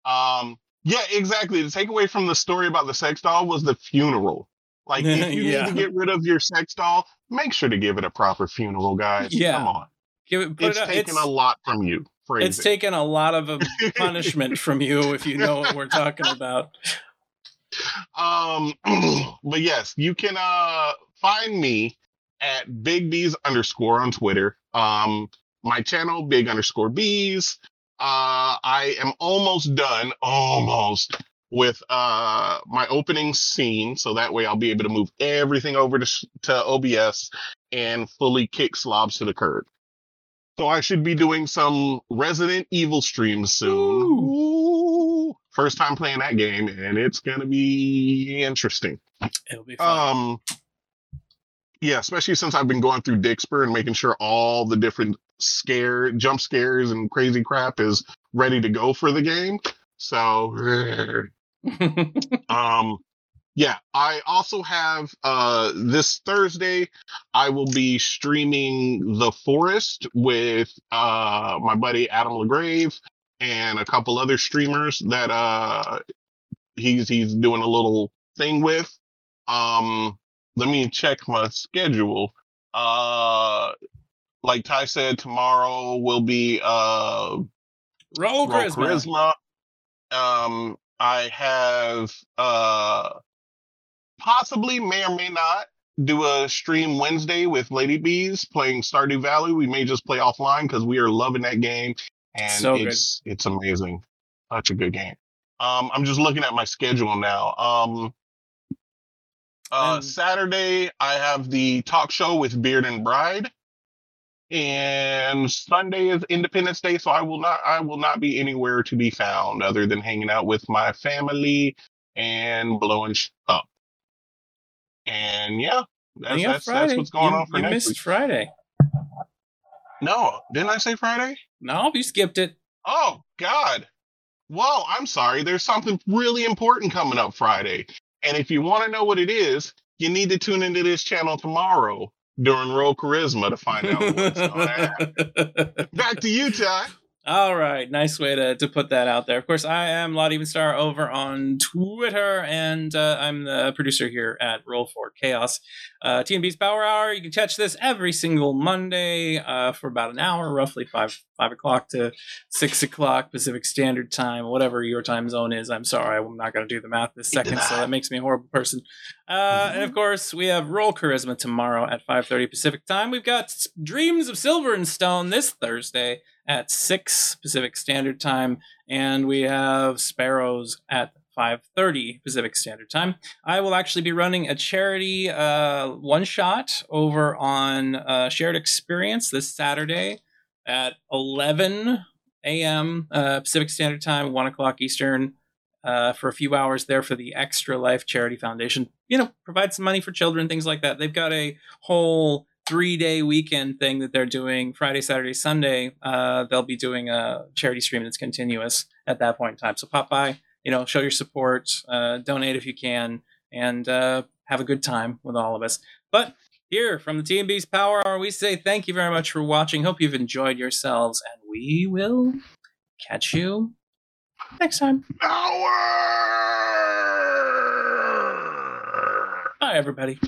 um yeah, exactly. The takeaway from the story about the sex doll was the funeral. Like if you Yeah. need to get rid of your sex doll, make sure to give it a proper funeral, guys. Yeah. Come on. Give it. It's it taken It's- a lot from you. Phrase It's taken a lot of a punishment from you if you know what we're talking about. Um, but yes, you can uh find me at Big Bees underscore on Twitter. Um, my channel Big underscore Bees. Uh, I am almost done, almost with uh my opening scene, so that way I'll be able to move everything over to to OBS and fully kick slobs to the curb. So I should be doing some Resident Evil streams soon. Ooh. First time playing that game, and it's gonna be interesting. It'll be fun. Um, yeah, especially since I've been going through Dixper and making sure all the different scare, jump scares, and crazy crap is ready to go for the game. So, um, yeah, I also have uh this Thursday. I will be streaming The Forest with uh my buddy Adam Legrave and a couple other streamers that uh he's he's doing a little thing with. Um, let me check my schedule. Uh, like Ty said, tomorrow will be uh charisma. charisma. Um, I have uh possibly may or may not do a stream Wednesday with Lady Bees playing Stardew Valley. We may just play offline because we are loving that game and So good. it's it's amazing. Such a good game. Um, I'm just looking at my schedule now. Um, uh, Saturday I have the talk show with Beard and Bride, and Sunday is Independence Day, so I will not I will not be anywhere to be found other than hanging out with my family and blowing sh- up. And yeah, that's that's, that's what's going you, on for you next missed week. Friday. No, didn't I say Friday? No, you skipped it. Oh God. Well, I'm sorry. There's something really important coming up Friday. And if you want to know what it is, you need to tune into this channel tomorrow during Roll Charisma to find out what's going on. Back to you, Ty. All right, nice way to, to put that out there. Of course, I am Lottie Evenstar over on Twitter, and uh, I'm the producer here at Roll for Chaos. Uh, T&B's Power Hour. You can catch this every single Monday uh, for about an hour, roughly five five o'clock to six o'clock Pacific Standard Time, whatever your time zone is. I'm sorry, I'm not going to do the math this second, so that makes me a horrible person. Uh, And of course, we have Roll Charisma tomorrow at 5:30 Pacific Time. We've got Dreams of Silver and Stone this Thursday at 6 Pacific Standard Time, and we have Sparrows at 5:30 Pacific Standard Time. I will actually be running a charity uh, one shot over on uh, Shared Experience this Saturday at 11 a.m. Uh, Pacific Standard Time, 1 o'clock Eastern, uh, for a few hours there for the Extra Life Charity Foundation. You know, provide some money for children, things like that. They've got a whole three day weekend thing that they're doing Friday, Saturday, Sunday. Uh, they'll be doing a charity stream that's continuous at that point in time. So pop by, you know, show your support, uh, donate if you can, and uh, have a good time with all of us. But here from the T&B's Power Hour, we say thank you very much for watching. Hope you've enjoyed yourselves, and we will catch you next time. Power! Bye, everybody.